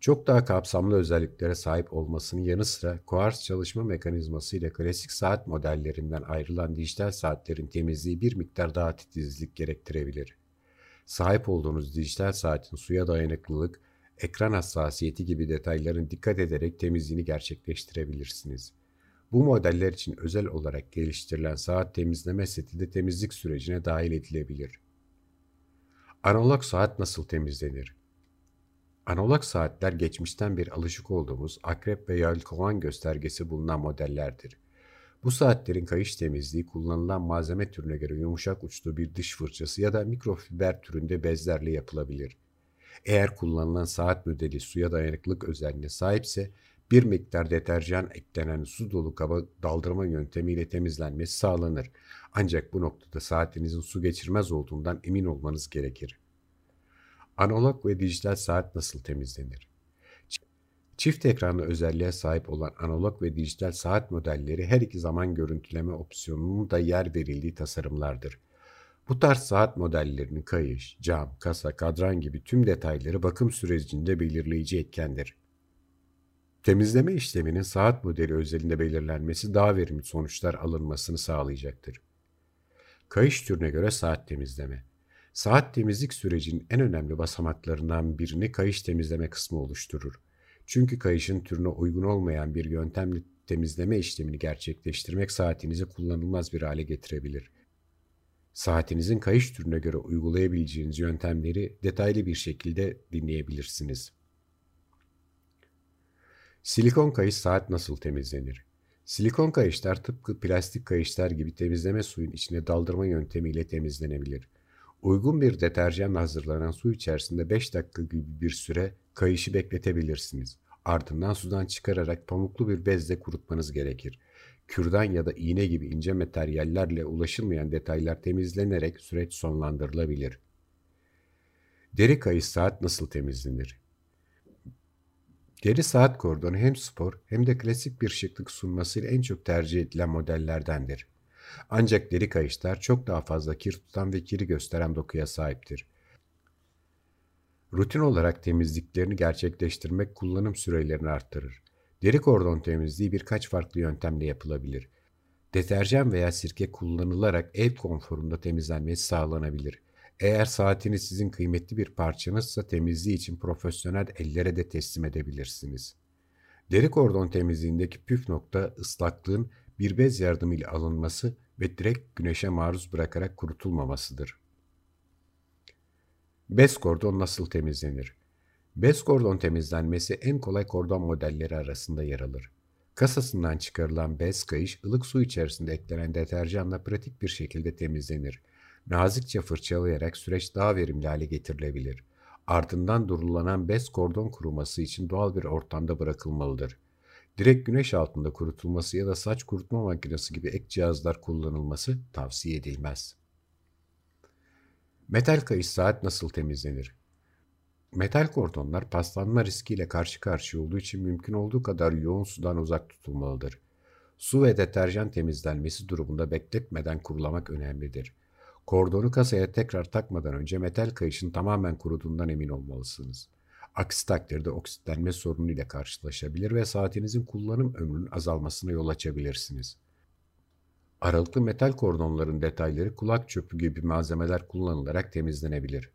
Çok daha kapsamlı özelliklere sahip olmasının yanı sıra kuars çalışma mekanizması ile klasik saat modellerinden ayrılan dijital saatlerin temizliği bir miktar daha titizlik gerektirebilir. Sahip olduğunuz dijital saatin suya dayanıklılık, ekran hassasiyeti gibi detayların dikkat ederek temizliğini gerçekleştirebilirsiniz. Bu modeller için özel olarak geliştirilen saat temizleme seti de temizlik sürecine dahil edilebilir. Analog saat nasıl temizlenir? Analog saatler geçmişten bir alışık olduğumuz akrep ve yelkovan göstergesi bulunan modellerdir. Bu saatlerin kayış temizliği kullanılan malzeme türüne göre yumuşak uçlu bir dış fırçası ya da mikrofiber türünde bezlerle yapılabilir. Eğer kullanılan saat modeli suya dayanıklılık özelliğine sahipse bir miktar deterjan eklenen su dolu kaba daldırma yöntemiyle temizlenmesi sağlanır. Ancak bu noktada saatinizin su geçirmez olduğundan emin olmanız gerekir. Analog ve dijital saat nasıl temizlenir? Çift ekranlı özelliğe sahip olan analog ve dijital saat modelleri her iki zaman görüntüleme opsiyonunun da yer verildiği tasarımlardır. Bu tarz saat modellerinin kayış, cam, kasa, kadran gibi tüm detayları bakım sürecinde belirleyici etkendir. Temizleme işleminin saat modeli özelinde belirlenmesi daha verimli sonuçlar alınmasını sağlayacaktır. Kayış türüne göre saat temizleme. Saat temizlik sürecinin en önemli basamaklarından birini kayış temizleme kısmı oluşturur. Çünkü kayışın türüne uygun olmayan bir yöntemle temizleme işlemini gerçekleştirmek saatinizi kullanılmaz bir hale getirebilir. Saatinizin kayış türüne göre uygulayabileceğiniz yöntemleri detaylı bir şekilde dinleyebilirsiniz. Silikon kayış saat nasıl temizlenir? Silikon kayışlar tıpkı plastik kayışlar gibi temizleme suyun içine daldırma yöntemiyle temizlenebilir. Uygun bir deterjanla hazırlanan su içerisinde 5 dakika gibi bir süre kayışı bekletebilirsiniz. Ardından sudan çıkararak pamuklu bir bezle kurutmanız gerekir. Kürdan ya da iğne gibi ince materyallerle ulaşılmayan detaylar temizlenerek süreç sonlandırılabilir. Deri kayış saat nasıl temizlenir? Deri saat kordonu hem spor hem de klasik bir şıklık sunmasıyla en çok tercih edilen modellerdendir. Ancak deri kayışlar çok daha fazla kir tutan ve kiri gösteren dokuya sahiptir. Rutin olarak temizliklerini gerçekleştirmek kullanım sürelerini arttırır. Deri kordon temizliği birkaç farklı yöntemle yapılabilir. Deterjan veya sirke kullanılarak ev konforunda temizlenmesi sağlanabilir. Eğer saatiniz sizin kıymetli bir parçanızsa temizliği için profesyonel ellere de teslim edebilirsiniz. Deri kordon temizliğindeki püf nokta ıslaklığın bir bez yardımıyla alınması ve direkt güneşe maruz bırakarak kurutulmamasıdır. Bez kordon nasıl temizlenir? Bez kordon temizlenmesi en kolay kordon modelleri arasında yer alır. Kasasından çıkarılan bez kayış ılık su içerisinde eklenen deterjanla pratik bir şekilde temizlenir. Nazikçe fırçalayarak süreç daha verimli hale getirilebilir. Ardından durulanan bez kordon kuruması için doğal bir ortamda bırakılmalıdır. Direkt güneş altında kurutulması ya da saç kurutma makinesi gibi ek cihazlar kullanılması tavsiye edilmez. Metal kayış saat nasıl temizlenir? Metal kordonlar paslanma riskiyle karşı karşıya olduğu için mümkün olduğu kadar yoğun sudan uzak tutulmalıdır. Su ve deterjan temizlenmesi durumunda bekletmeden kurulamak önemlidir. Kordonu kasaya tekrar takmadan önce metal kayışın tamamen kuruduğundan emin olmalısınız. Aksi takdirde oksitlenme sorunu ile karşılaşabilir ve saatinizin kullanım ömrünün azalmasına yol açabilirsiniz. Aralıklı metal kordonların detayları kulak çöpü gibi malzemeler kullanılarak temizlenebilir.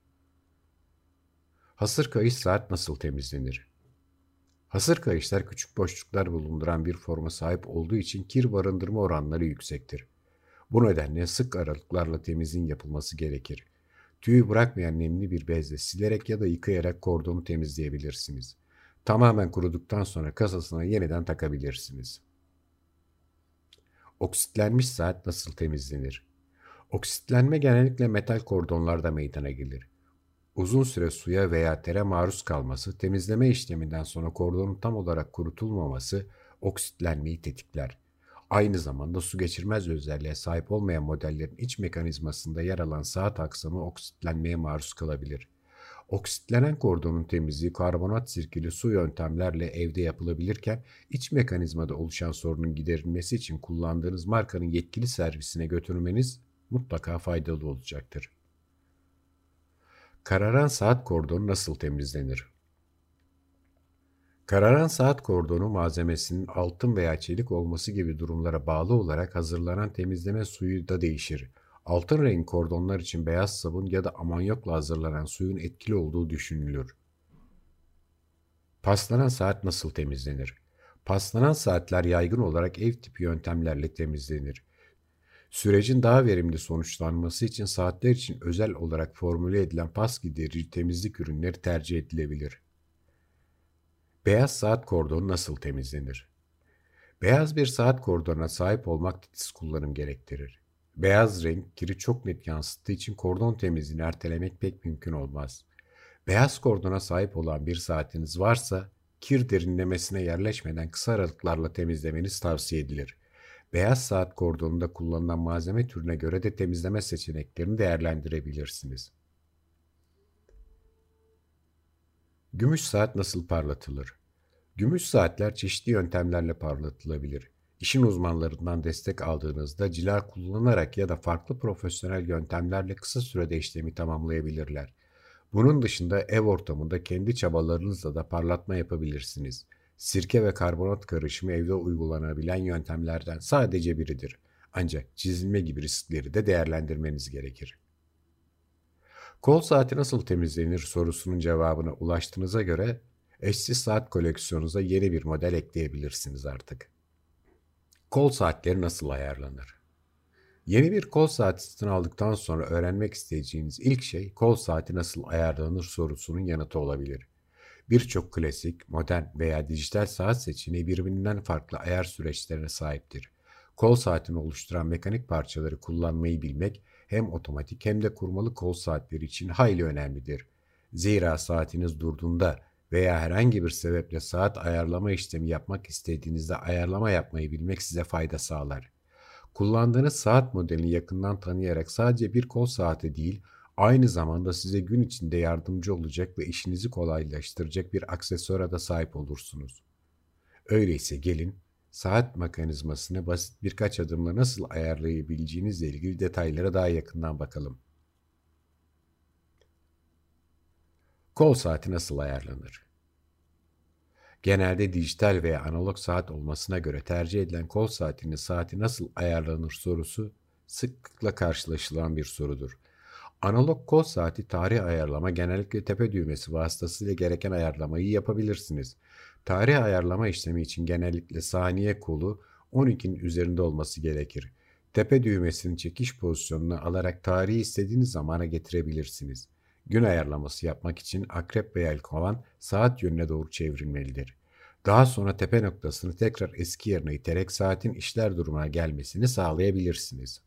Hasır kayış saat nasıl temizlenir? Hasır kayışlar küçük boşluklar bulunduran bir forma sahip olduğu için kir barındırma oranları yüksektir. Bu nedenle sık aralıklarla temizliğin yapılması gerekir. Tüyü bırakmayan nemli bir bezle silerek ya da yıkayarak kordonu temizleyebilirsiniz. Tamamen kuruduktan sonra kasasına yeniden takabilirsiniz. Oksitlenmiş saat nasıl temizlenir? Oksitlenme genellikle metal kordonlarda meydana gelir. Uzun süre suya veya tere maruz kalması, temizleme işleminden sonra kordonun tam olarak kurutulmaması oksitlenmeyi tetikler. Aynı zamanda su geçirmez özelliğe sahip olmayan modellerin iç mekanizmasında yer alan saat aksamı oksitlenmeye maruz kalabilir. Oksitlenen kordonun temizliği karbonat sirkeli su yöntemlerle evde yapılabilirken iç mekanizmada oluşan sorunun giderilmesi için kullandığınız markanın yetkili servisine götürmeniz mutlaka faydalı olacaktır. Kararan saat kordonu nasıl temizlenir? Kararan saat kordonu malzemesinin altın veya çelik olması gibi durumlara bağlı olarak hazırlanan temizleme suyu da değişir. Altın renk kordonlar için beyaz sabun ya da amanyokla hazırlanan suyun etkili olduğu düşünülür. Paslanan saat nasıl temizlenir? Paslanan saatler yaygın olarak ev tipi yöntemlerle temizlenir. Sürecin daha verimli sonuçlanması için saatler için özel olarak formüle edilen pas giderici temizlik ürünleri tercih edilebilir. Beyaz saat kordonu nasıl temizlenir? Beyaz bir saat kordonuna sahip olmak titiz kullanım gerektirir. Beyaz renk kiri çok net yansıttığı için kordon temizliğini ertelemek pek mümkün olmaz. Beyaz kordona sahip olan bir saatiniz varsa kir derinlemesine yerleşmeden kısa aralıklarla temizlemeniz tavsiye edilir. Beyaz saat kordonunda kullanılan malzeme türüne göre de temizleme seçeneklerini değerlendirebilirsiniz. Gümüş saat nasıl parlatılır? Gümüş saatler çeşitli yöntemlerle parlatılabilir. İşin uzmanlarından destek aldığınızda cila kullanarak ya da farklı profesyonel yöntemlerle kısa sürede işlemi tamamlayabilirler. Bunun dışında ev ortamında kendi çabalarınızla da parlatma yapabilirsiniz. Sirke ve karbonat karışımı evde uygulanabilen yöntemlerden sadece biridir. Ancak çizilme gibi riskleri de değerlendirmeniz gerekir. Kol saati nasıl temizlenir sorusunun cevabına ulaştığınıza göre eşsiz saat koleksiyonunuza yeni bir model ekleyebilirsiniz artık. Kol saatleri nasıl ayarlanır? Yeni bir kol saati satın aldıktan sonra öğrenmek isteyeceğiniz ilk şey kol saati nasıl ayarlanır sorusunun yanıtı olabilir. Birçok klasik, modern veya dijital saat seçeneği birbirinden farklı ayar süreçlerine sahiptir. Kol saatini oluşturan mekanik parçaları kullanmayı bilmek hem otomatik hem de kurmalı kol saatleri için hayli önemlidir. Zira saatiniz durduğunda veya herhangi bir sebeple saat ayarlama işlemi yapmak istediğinizde ayarlama yapmayı bilmek size fayda sağlar. Kullandığınız saat modelini yakından tanıyarak sadece bir kol saati değil, aynı zamanda size gün içinde yardımcı olacak ve işinizi kolaylaştıracak bir aksesuara da sahip olursunuz. Öyleyse gelin saat mekanizmasını basit birkaç adımla nasıl ayarlayabileceğinizle ilgili detaylara daha yakından bakalım. Kol saati nasıl ayarlanır? Genelde dijital veya analog saat olmasına göre tercih edilen kol saatinin saati nasıl ayarlanır sorusu sıklıkla karşılaşılan bir sorudur. Analog kol saati tarih ayarlama genellikle tepe düğmesi vasıtasıyla gereken ayarlamayı yapabilirsiniz. Tarih ayarlama işlemi için genellikle saniye kolu 12'nin üzerinde olması gerekir. Tepe düğmesinin çekiş pozisyonunu alarak tarihi istediğiniz zamana getirebilirsiniz. Gün ayarlaması yapmak için akrep veya kovan saat yönüne doğru çevrilmelidir. Daha sonra tepe noktasını tekrar eski yerine iterek saatin işler durumuna gelmesini sağlayabilirsiniz.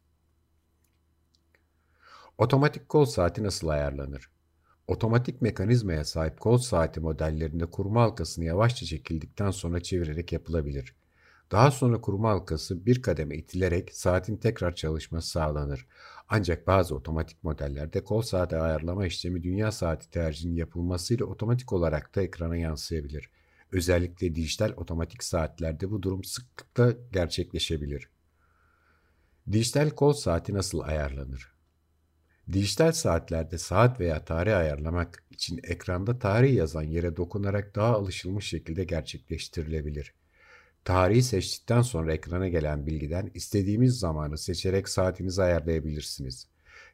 Otomatik kol saati nasıl ayarlanır? Otomatik mekanizmaya sahip kol saati modellerinde kurma halkasını yavaşça çekildikten sonra çevirerek yapılabilir. Daha sonra kurma halkası bir kademe itilerek saatin tekrar çalışması sağlanır. Ancak bazı otomatik modellerde kol saati ayarlama işlemi dünya saati tercihinin yapılmasıyla otomatik olarak da ekrana yansıyabilir. Özellikle dijital otomatik saatlerde bu durum sıklıkla gerçekleşebilir. Dijital kol saati nasıl ayarlanır? Dijital saatlerde saat veya tarih ayarlamak için ekranda tarih yazan yere dokunarak daha alışılmış şekilde gerçekleştirilebilir. Tarihi seçtikten sonra ekrana gelen bilgiden istediğimiz zamanı seçerek saatinizi ayarlayabilirsiniz.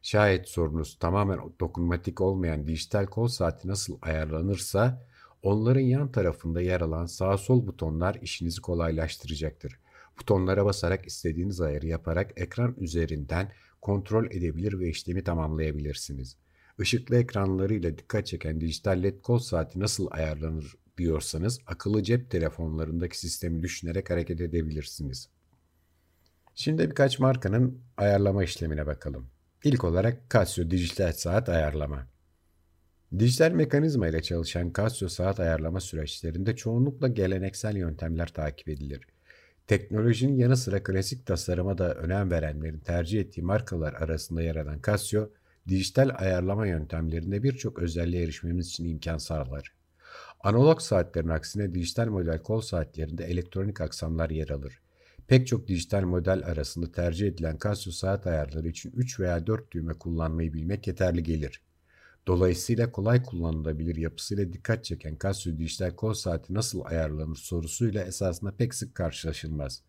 Şayet sorunuz tamamen dokunmatik olmayan dijital kol saati nasıl ayarlanırsa onların yan tarafında yer alan sağ sol butonlar işinizi kolaylaştıracaktır. Butonlara basarak istediğiniz ayarı yaparak ekran üzerinden kontrol edebilir ve işlemi tamamlayabilirsiniz. Işıklı ekranlarıyla dikkat çeken dijital led kol saati nasıl ayarlanır diyorsanız akıllı cep telefonlarındaki sistemi düşünerek hareket edebilirsiniz. Şimdi birkaç markanın ayarlama işlemine bakalım. İlk olarak Casio dijital saat ayarlama. Dijital mekanizma ile çalışan Casio saat ayarlama süreçlerinde çoğunlukla geleneksel yöntemler takip edilir. Teknolojinin yanı sıra klasik tasarıma da önem verenlerin tercih ettiği markalar arasında yer alan Casio, dijital ayarlama yöntemlerinde birçok özelliğe erişmemiz için imkan sağlar. Analog saatlerin aksine dijital model kol saatlerinde elektronik aksamlar yer alır. Pek çok dijital model arasında tercih edilen Casio saat ayarları için 3 veya 4 düğme kullanmayı bilmek yeterli gelir. Dolayısıyla kolay kullanılabilir yapısıyla dikkat çeken Casio dijital kol saati nasıl ayarlanır sorusuyla esasında pek sık karşılaşılmaz.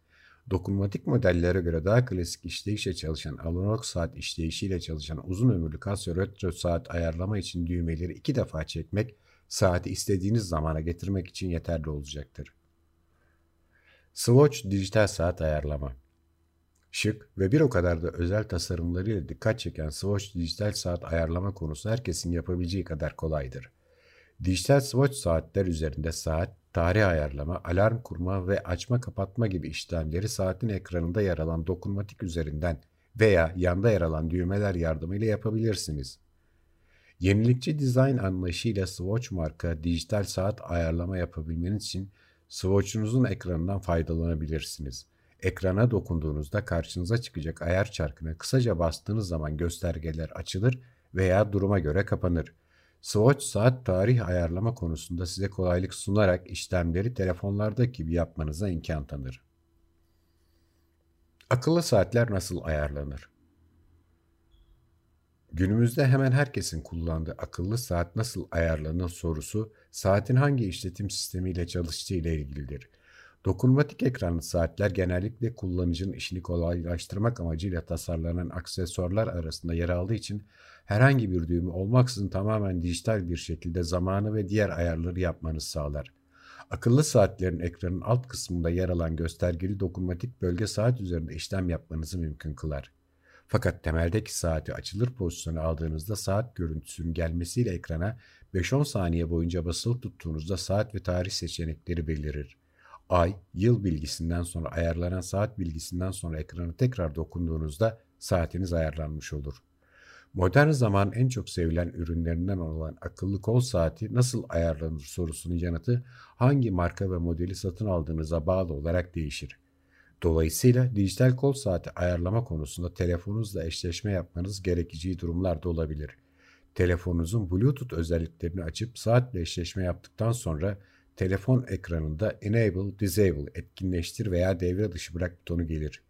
Dokunmatik modellere göre daha klasik işleyişle çalışan analog saat işleyişiyle çalışan uzun ömürlü Casio retro saat ayarlama için düğmeleri iki defa çekmek saati istediğiniz zamana getirmek için yeterli olacaktır. Swatch dijital saat ayarlama Şık ve bir o kadar da özel tasarımlarıyla dikkat çeken Swatch dijital saat ayarlama konusu herkesin yapabileceği kadar kolaydır. Dijital Swatch saatler üzerinde saat, tarih ayarlama, alarm kurma ve açma kapatma gibi işlemleri saatin ekranında yer alan dokunmatik üzerinden veya yanda yer alan düğmeler yardımıyla yapabilirsiniz. Yenilikçi dizayn anlayışıyla Swatch marka dijital saat ayarlama yapabilmeniz için Swatch'unuzun ekranından faydalanabilirsiniz. Ekrana dokunduğunuzda karşınıza çıkacak ayar çarkına kısaca bastığınız zaman göstergeler açılır veya duruma göre kapanır. Swatch saat tarih ayarlama konusunda size kolaylık sunarak işlemleri telefonlardaki gibi yapmanıza imkan tanır. Akıllı saatler nasıl ayarlanır? Günümüzde hemen herkesin kullandığı akıllı saat nasıl ayarlanır sorusu saatin hangi işletim sistemiyle çalıştığı ile ilgilidir. Dokunmatik ekranlı saatler genellikle kullanıcının işini kolaylaştırmak amacıyla tasarlanan aksesuarlar arasında yer aldığı için herhangi bir düğme olmaksızın tamamen dijital bir şekilde zamanı ve diğer ayarları yapmanızı sağlar. Akıllı saatlerin ekranın alt kısmında yer alan göstergeli dokunmatik bölge saat üzerinde işlem yapmanızı mümkün kılar. Fakat temeldeki saati açılır pozisyonu aldığınızda saat görüntüsünün gelmesiyle ekrana 5-10 saniye boyunca basılı tuttuğunuzda saat ve tarih seçenekleri belirir. Ay, yıl bilgisinden sonra ayarlanan saat bilgisinden sonra ekrana tekrar dokunduğunuzda saatiniz ayarlanmış olur. Modern zaman en çok sevilen ürünlerinden olan akıllı kol saati nasıl ayarlanır sorusunun yanıtı hangi marka ve modeli satın aldığınıza bağlı olarak değişir. Dolayısıyla dijital kol saati ayarlama konusunda telefonunuzla eşleşme yapmanız gerekeceği durumlar da olabilir. Telefonunuzun Bluetooth özelliklerini açıp saatle eşleşme yaptıktan sonra telefon ekranında Enable, Disable, etkinleştir veya devre dışı bırak butonu gelir.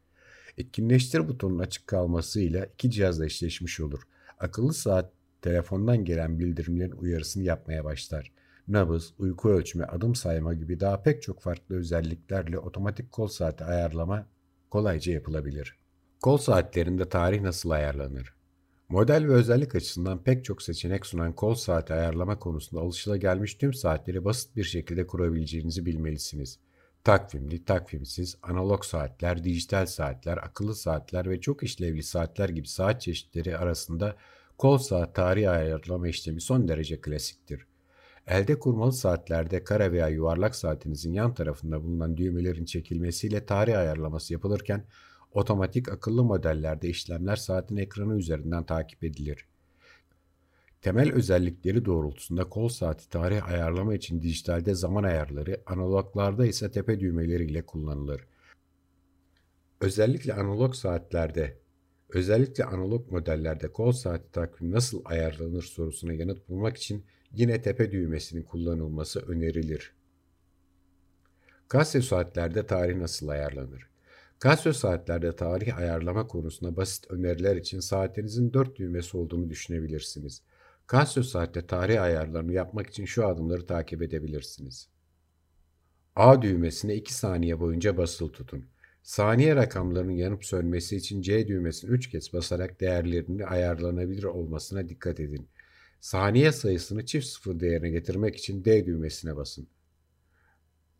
Etkinleştir butonun açık kalmasıyla iki cihazla eşleşmiş olur. Akıllı saat telefondan gelen bildirimlerin uyarısını yapmaya başlar nabız, uyku ölçme, adım sayma gibi daha pek çok farklı özelliklerle otomatik kol saati ayarlama kolayca yapılabilir. Kol saatlerinde tarih nasıl ayarlanır? Model ve özellik açısından pek çok seçenek sunan kol saati ayarlama konusunda alışılagelmiş tüm saatleri basit bir şekilde kurabileceğinizi bilmelisiniz. Takvimli, takvimsiz, analog saatler, dijital saatler, akıllı saatler ve çok işlevli saatler gibi saat çeşitleri arasında kol saat tarihi ayarlama işlemi son derece klasiktir. Elde kurmalı saatlerde kare veya yuvarlak saatinizin yan tarafında bulunan düğmelerin çekilmesiyle tarih ayarlaması yapılırken otomatik akıllı modellerde işlemler saatin ekranı üzerinden takip edilir. Temel özellikleri doğrultusunda kol saati tarih ayarlama için dijitalde zaman ayarları, analoglarda ise tepe düğmeleri ile kullanılır. Özellikle analog saatlerde, özellikle analog modellerde kol saati takvim nasıl ayarlanır sorusuna yanıt bulmak için yine tepe düğmesinin kullanılması önerilir. Casio saatlerde tarih nasıl ayarlanır? Casio saatlerde tarih ayarlama konusunda basit öneriler için saatinizin dört düğmesi olduğunu düşünebilirsiniz. Casio saatte tarih ayarlarını yapmak için şu adımları takip edebilirsiniz. A düğmesine 2 saniye boyunca basılı tutun. Saniye rakamlarının yanıp sönmesi için C düğmesini 3 kez basarak değerlerinin ayarlanabilir olmasına dikkat edin. Saniye sayısını çift sıfır değerine getirmek için D düğmesine basın.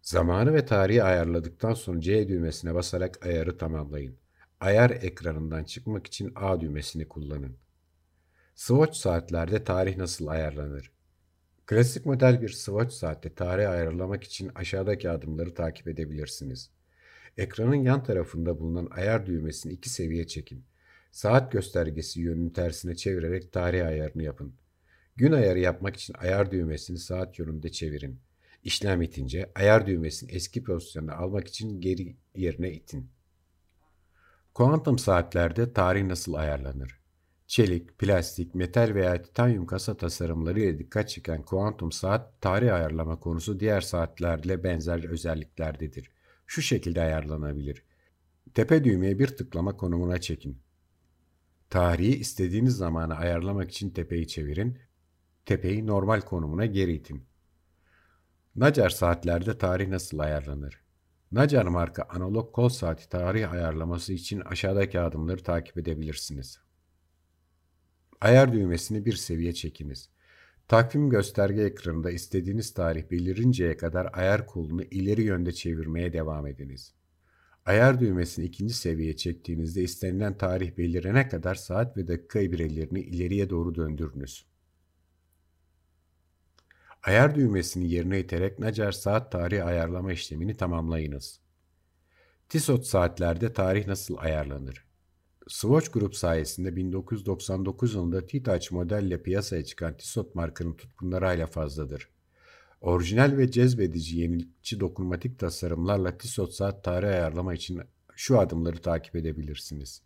Zamanı ve tarihi ayarladıktan sonra C düğmesine basarak ayarı tamamlayın. Ayar ekranından çıkmak için A düğmesini kullanın. Swatch saatlerde tarih nasıl ayarlanır? Klasik model bir Swatch saatte tarih ayarlamak için aşağıdaki adımları takip edebilirsiniz. Ekranın yan tarafında bulunan ayar düğmesini iki seviye çekin. Saat göstergesi yönünü tersine çevirerek tarih ayarını yapın. Gün ayarı yapmak için ayar düğmesini saat yönünde çevirin. İşlem itince ayar düğmesini eski pozisyonuna almak için geri yerine itin. Kuantum saatlerde tarih nasıl ayarlanır? Çelik, plastik, metal veya titanyum kasa tasarımları ile dikkat çeken kuantum saat tarih ayarlama konusu diğer saatlerle benzer özelliklerdedir. Şu şekilde ayarlanabilir. Tepe düğmeye bir tıklama konumuna çekin. Tarihi istediğiniz zamana ayarlamak için tepeyi çevirin. Tepeyi normal konumuna geri itin. Nacar saatlerde tarih nasıl ayarlanır? Nacar marka analog kol saati tarih ayarlaması için aşağıdaki adımları takip edebilirsiniz. Ayar düğmesini bir seviye çekiniz. Takvim gösterge ekranında istediğiniz tarih belirinceye kadar ayar kolunu ileri yönde çevirmeye devam ediniz. Ayar düğmesini ikinci seviyeye çektiğinizde istenilen tarih belirene kadar saat ve dakika ebrelerini ileriye doğru döndürünüz. Ayar düğmesini yerine iterek Nacar saat tarihi ayarlama işlemini tamamlayınız. Tissot saatlerde tarih nasıl ayarlanır? Swatch Group sayesinde 1999 yılında T-Touch modelle piyasaya çıkan Tissot markanın tutkunları hala fazladır. Orijinal ve cezbedici yenilikçi dokunmatik tasarımlarla Tissot saat tarihi ayarlama için şu adımları takip edebilirsiniz.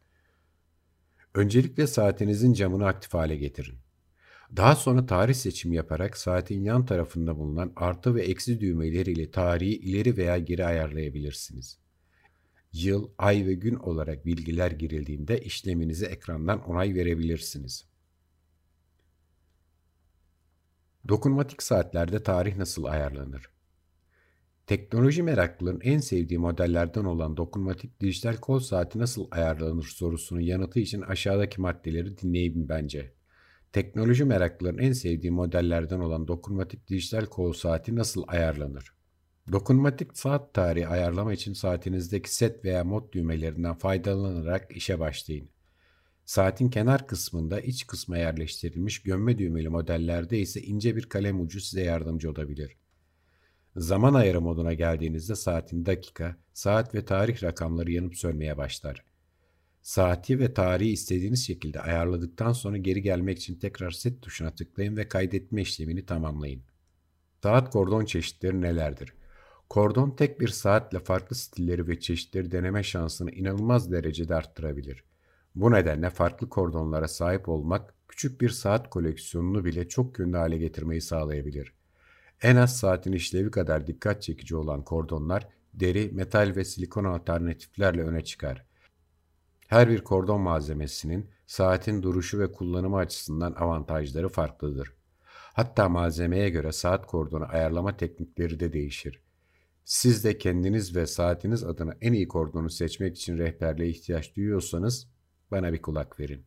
Öncelikle saatinizin camını aktif hale getirin. Daha sonra tarih seçimi yaparak saatin yan tarafında bulunan artı ve eksi düğmeleriyle tarihi ileri veya geri ayarlayabilirsiniz. Yıl, ay ve gün olarak bilgiler girildiğinde işleminize ekrandan onay verebilirsiniz. Dokunmatik saatlerde tarih nasıl ayarlanır? Teknoloji meraklıların en sevdiği modellerden olan dokunmatik dijital kol saati nasıl ayarlanır sorusunun yanıtı için aşağıdaki maddeleri dinleyin bence. Teknoloji meraklıların en sevdiği modellerden olan dokunmatik dijital kol saati nasıl ayarlanır? Dokunmatik saat tarihi ayarlama için saatinizdeki set veya mod düğmelerinden faydalanarak işe başlayın. Saatin kenar kısmında iç kısma yerleştirilmiş gömme düğmeli modellerde ise ince bir kalem ucu size yardımcı olabilir. Zaman ayarı moduna geldiğinizde saatin dakika, saat ve tarih rakamları yanıp sönmeye başlar. Saati ve tarihi istediğiniz şekilde ayarladıktan sonra geri gelmek için tekrar set tuşuna tıklayın ve kaydetme işlemini tamamlayın. Saat kordon çeşitleri nelerdir? Kordon tek bir saatle farklı stilleri ve çeşitleri deneme şansını inanılmaz derecede arttırabilir. Bu nedenle farklı kordonlara sahip olmak küçük bir saat koleksiyonunu bile çok yönlü hale getirmeyi sağlayabilir. En az saatin işlevi kadar dikkat çekici olan kordonlar deri, metal ve silikon alternatiflerle öne çıkar. Her bir kordon malzemesinin saatin duruşu ve kullanımı açısından avantajları farklıdır. Hatta malzemeye göre saat kordonu ayarlama teknikleri de değişir. Siz de kendiniz ve saatiniz adına en iyi kordonu seçmek için rehberliğe ihtiyaç duyuyorsanız bana bir kulak verin.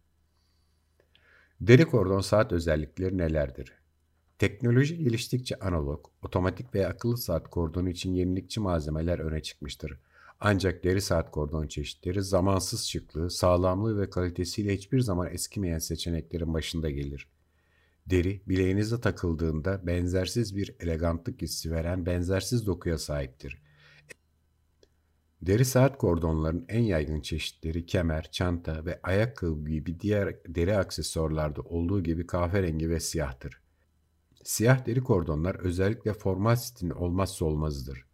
Deri kordon saat özellikleri nelerdir? Teknoloji geliştikçe analog, otomatik veya akıllı saat kordonu için yenilikçi malzemeler öne çıkmıştır. Ancak deri saat kordon çeşitleri zamansız şıklığı, sağlamlığı ve kalitesiyle hiçbir zaman eskimeyen seçeneklerin başında gelir. Deri, bileğinize takıldığında benzersiz bir elegantlık hissi veren benzersiz dokuya sahiptir. Deri saat kordonlarının en yaygın çeşitleri kemer, çanta ve ayakkabı gibi diğer deri aksesuarlarda olduğu gibi kahverengi ve siyahtır. Siyah deri kordonlar özellikle formal stilin olmazsa olmazıdır.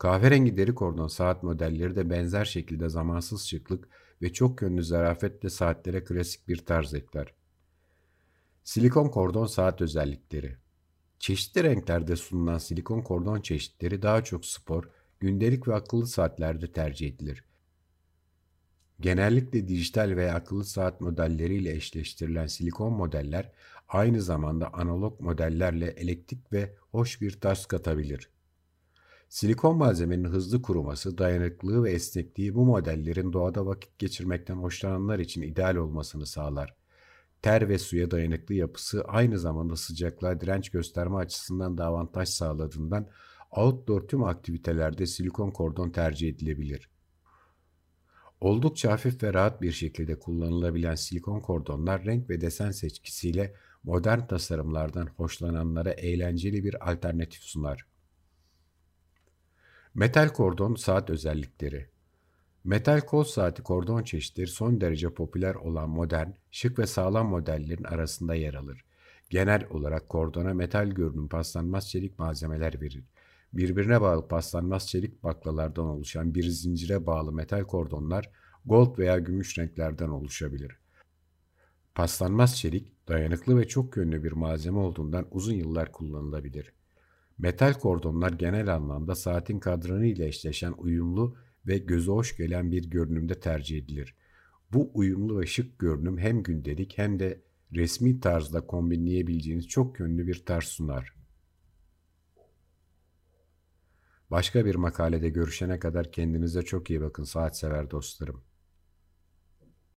Kahverengi deri kordon saat modelleri de benzer şekilde zamansız şıklık ve çok yönlü zarafetle saatlere klasik bir tarz ekler. Silikon kordon saat özellikleri Çeşitli renklerde sunulan silikon kordon çeşitleri daha çok spor, gündelik ve akıllı saatlerde tercih edilir. Genellikle dijital veya akıllı saat modelleriyle eşleştirilen silikon modeller aynı zamanda analog modellerle elektrik ve hoş bir tarz katabilir. Silikon malzemenin hızlı kuruması, dayanıklılığı ve esnekliği bu modellerin doğada vakit geçirmekten hoşlananlar için ideal olmasını sağlar. Ter ve suya dayanıklı yapısı aynı zamanda sıcaklığa direnç gösterme açısından da avantaj sağladığından outdoor tüm aktivitelerde silikon kordon tercih edilebilir. Oldukça hafif ve rahat bir şekilde kullanılabilen silikon kordonlar renk ve desen seçkisiyle modern tasarımlardan hoşlananlara eğlenceli bir alternatif sunar. Metal kordon saat özellikleri Metal kol saati kordon çeşitleri son derece popüler olan modern, şık ve sağlam modellerin arasında yer alır. Genel olarak kordona metal görünüm paslanmaz çelik malzemeler verir. Birbirine bağlı paslanmaz çelik baklalardan oluşan bir zincire bağlı metal kordonlar gold veya gümüş renklerden oluşabilir. Paslanmaz çelik, dayanıklı ve çok yönlü bir malzeme olduğundan uzun yıllar kullanılabilir. Metal kordonlar genel anlamda saatin kadranı ile eşleşen uyumlu ve göze hoş gelen bir görünümde tercih edilir. Bu uyumlu ve şık görünüm hem gündelik hem de resmi tarzda kombinleyebileceğiniz çok yönlü bir tarz sunar. Başka bir makalede görüşene kadar kendinize çok iyi bakın saat sever dostlarım.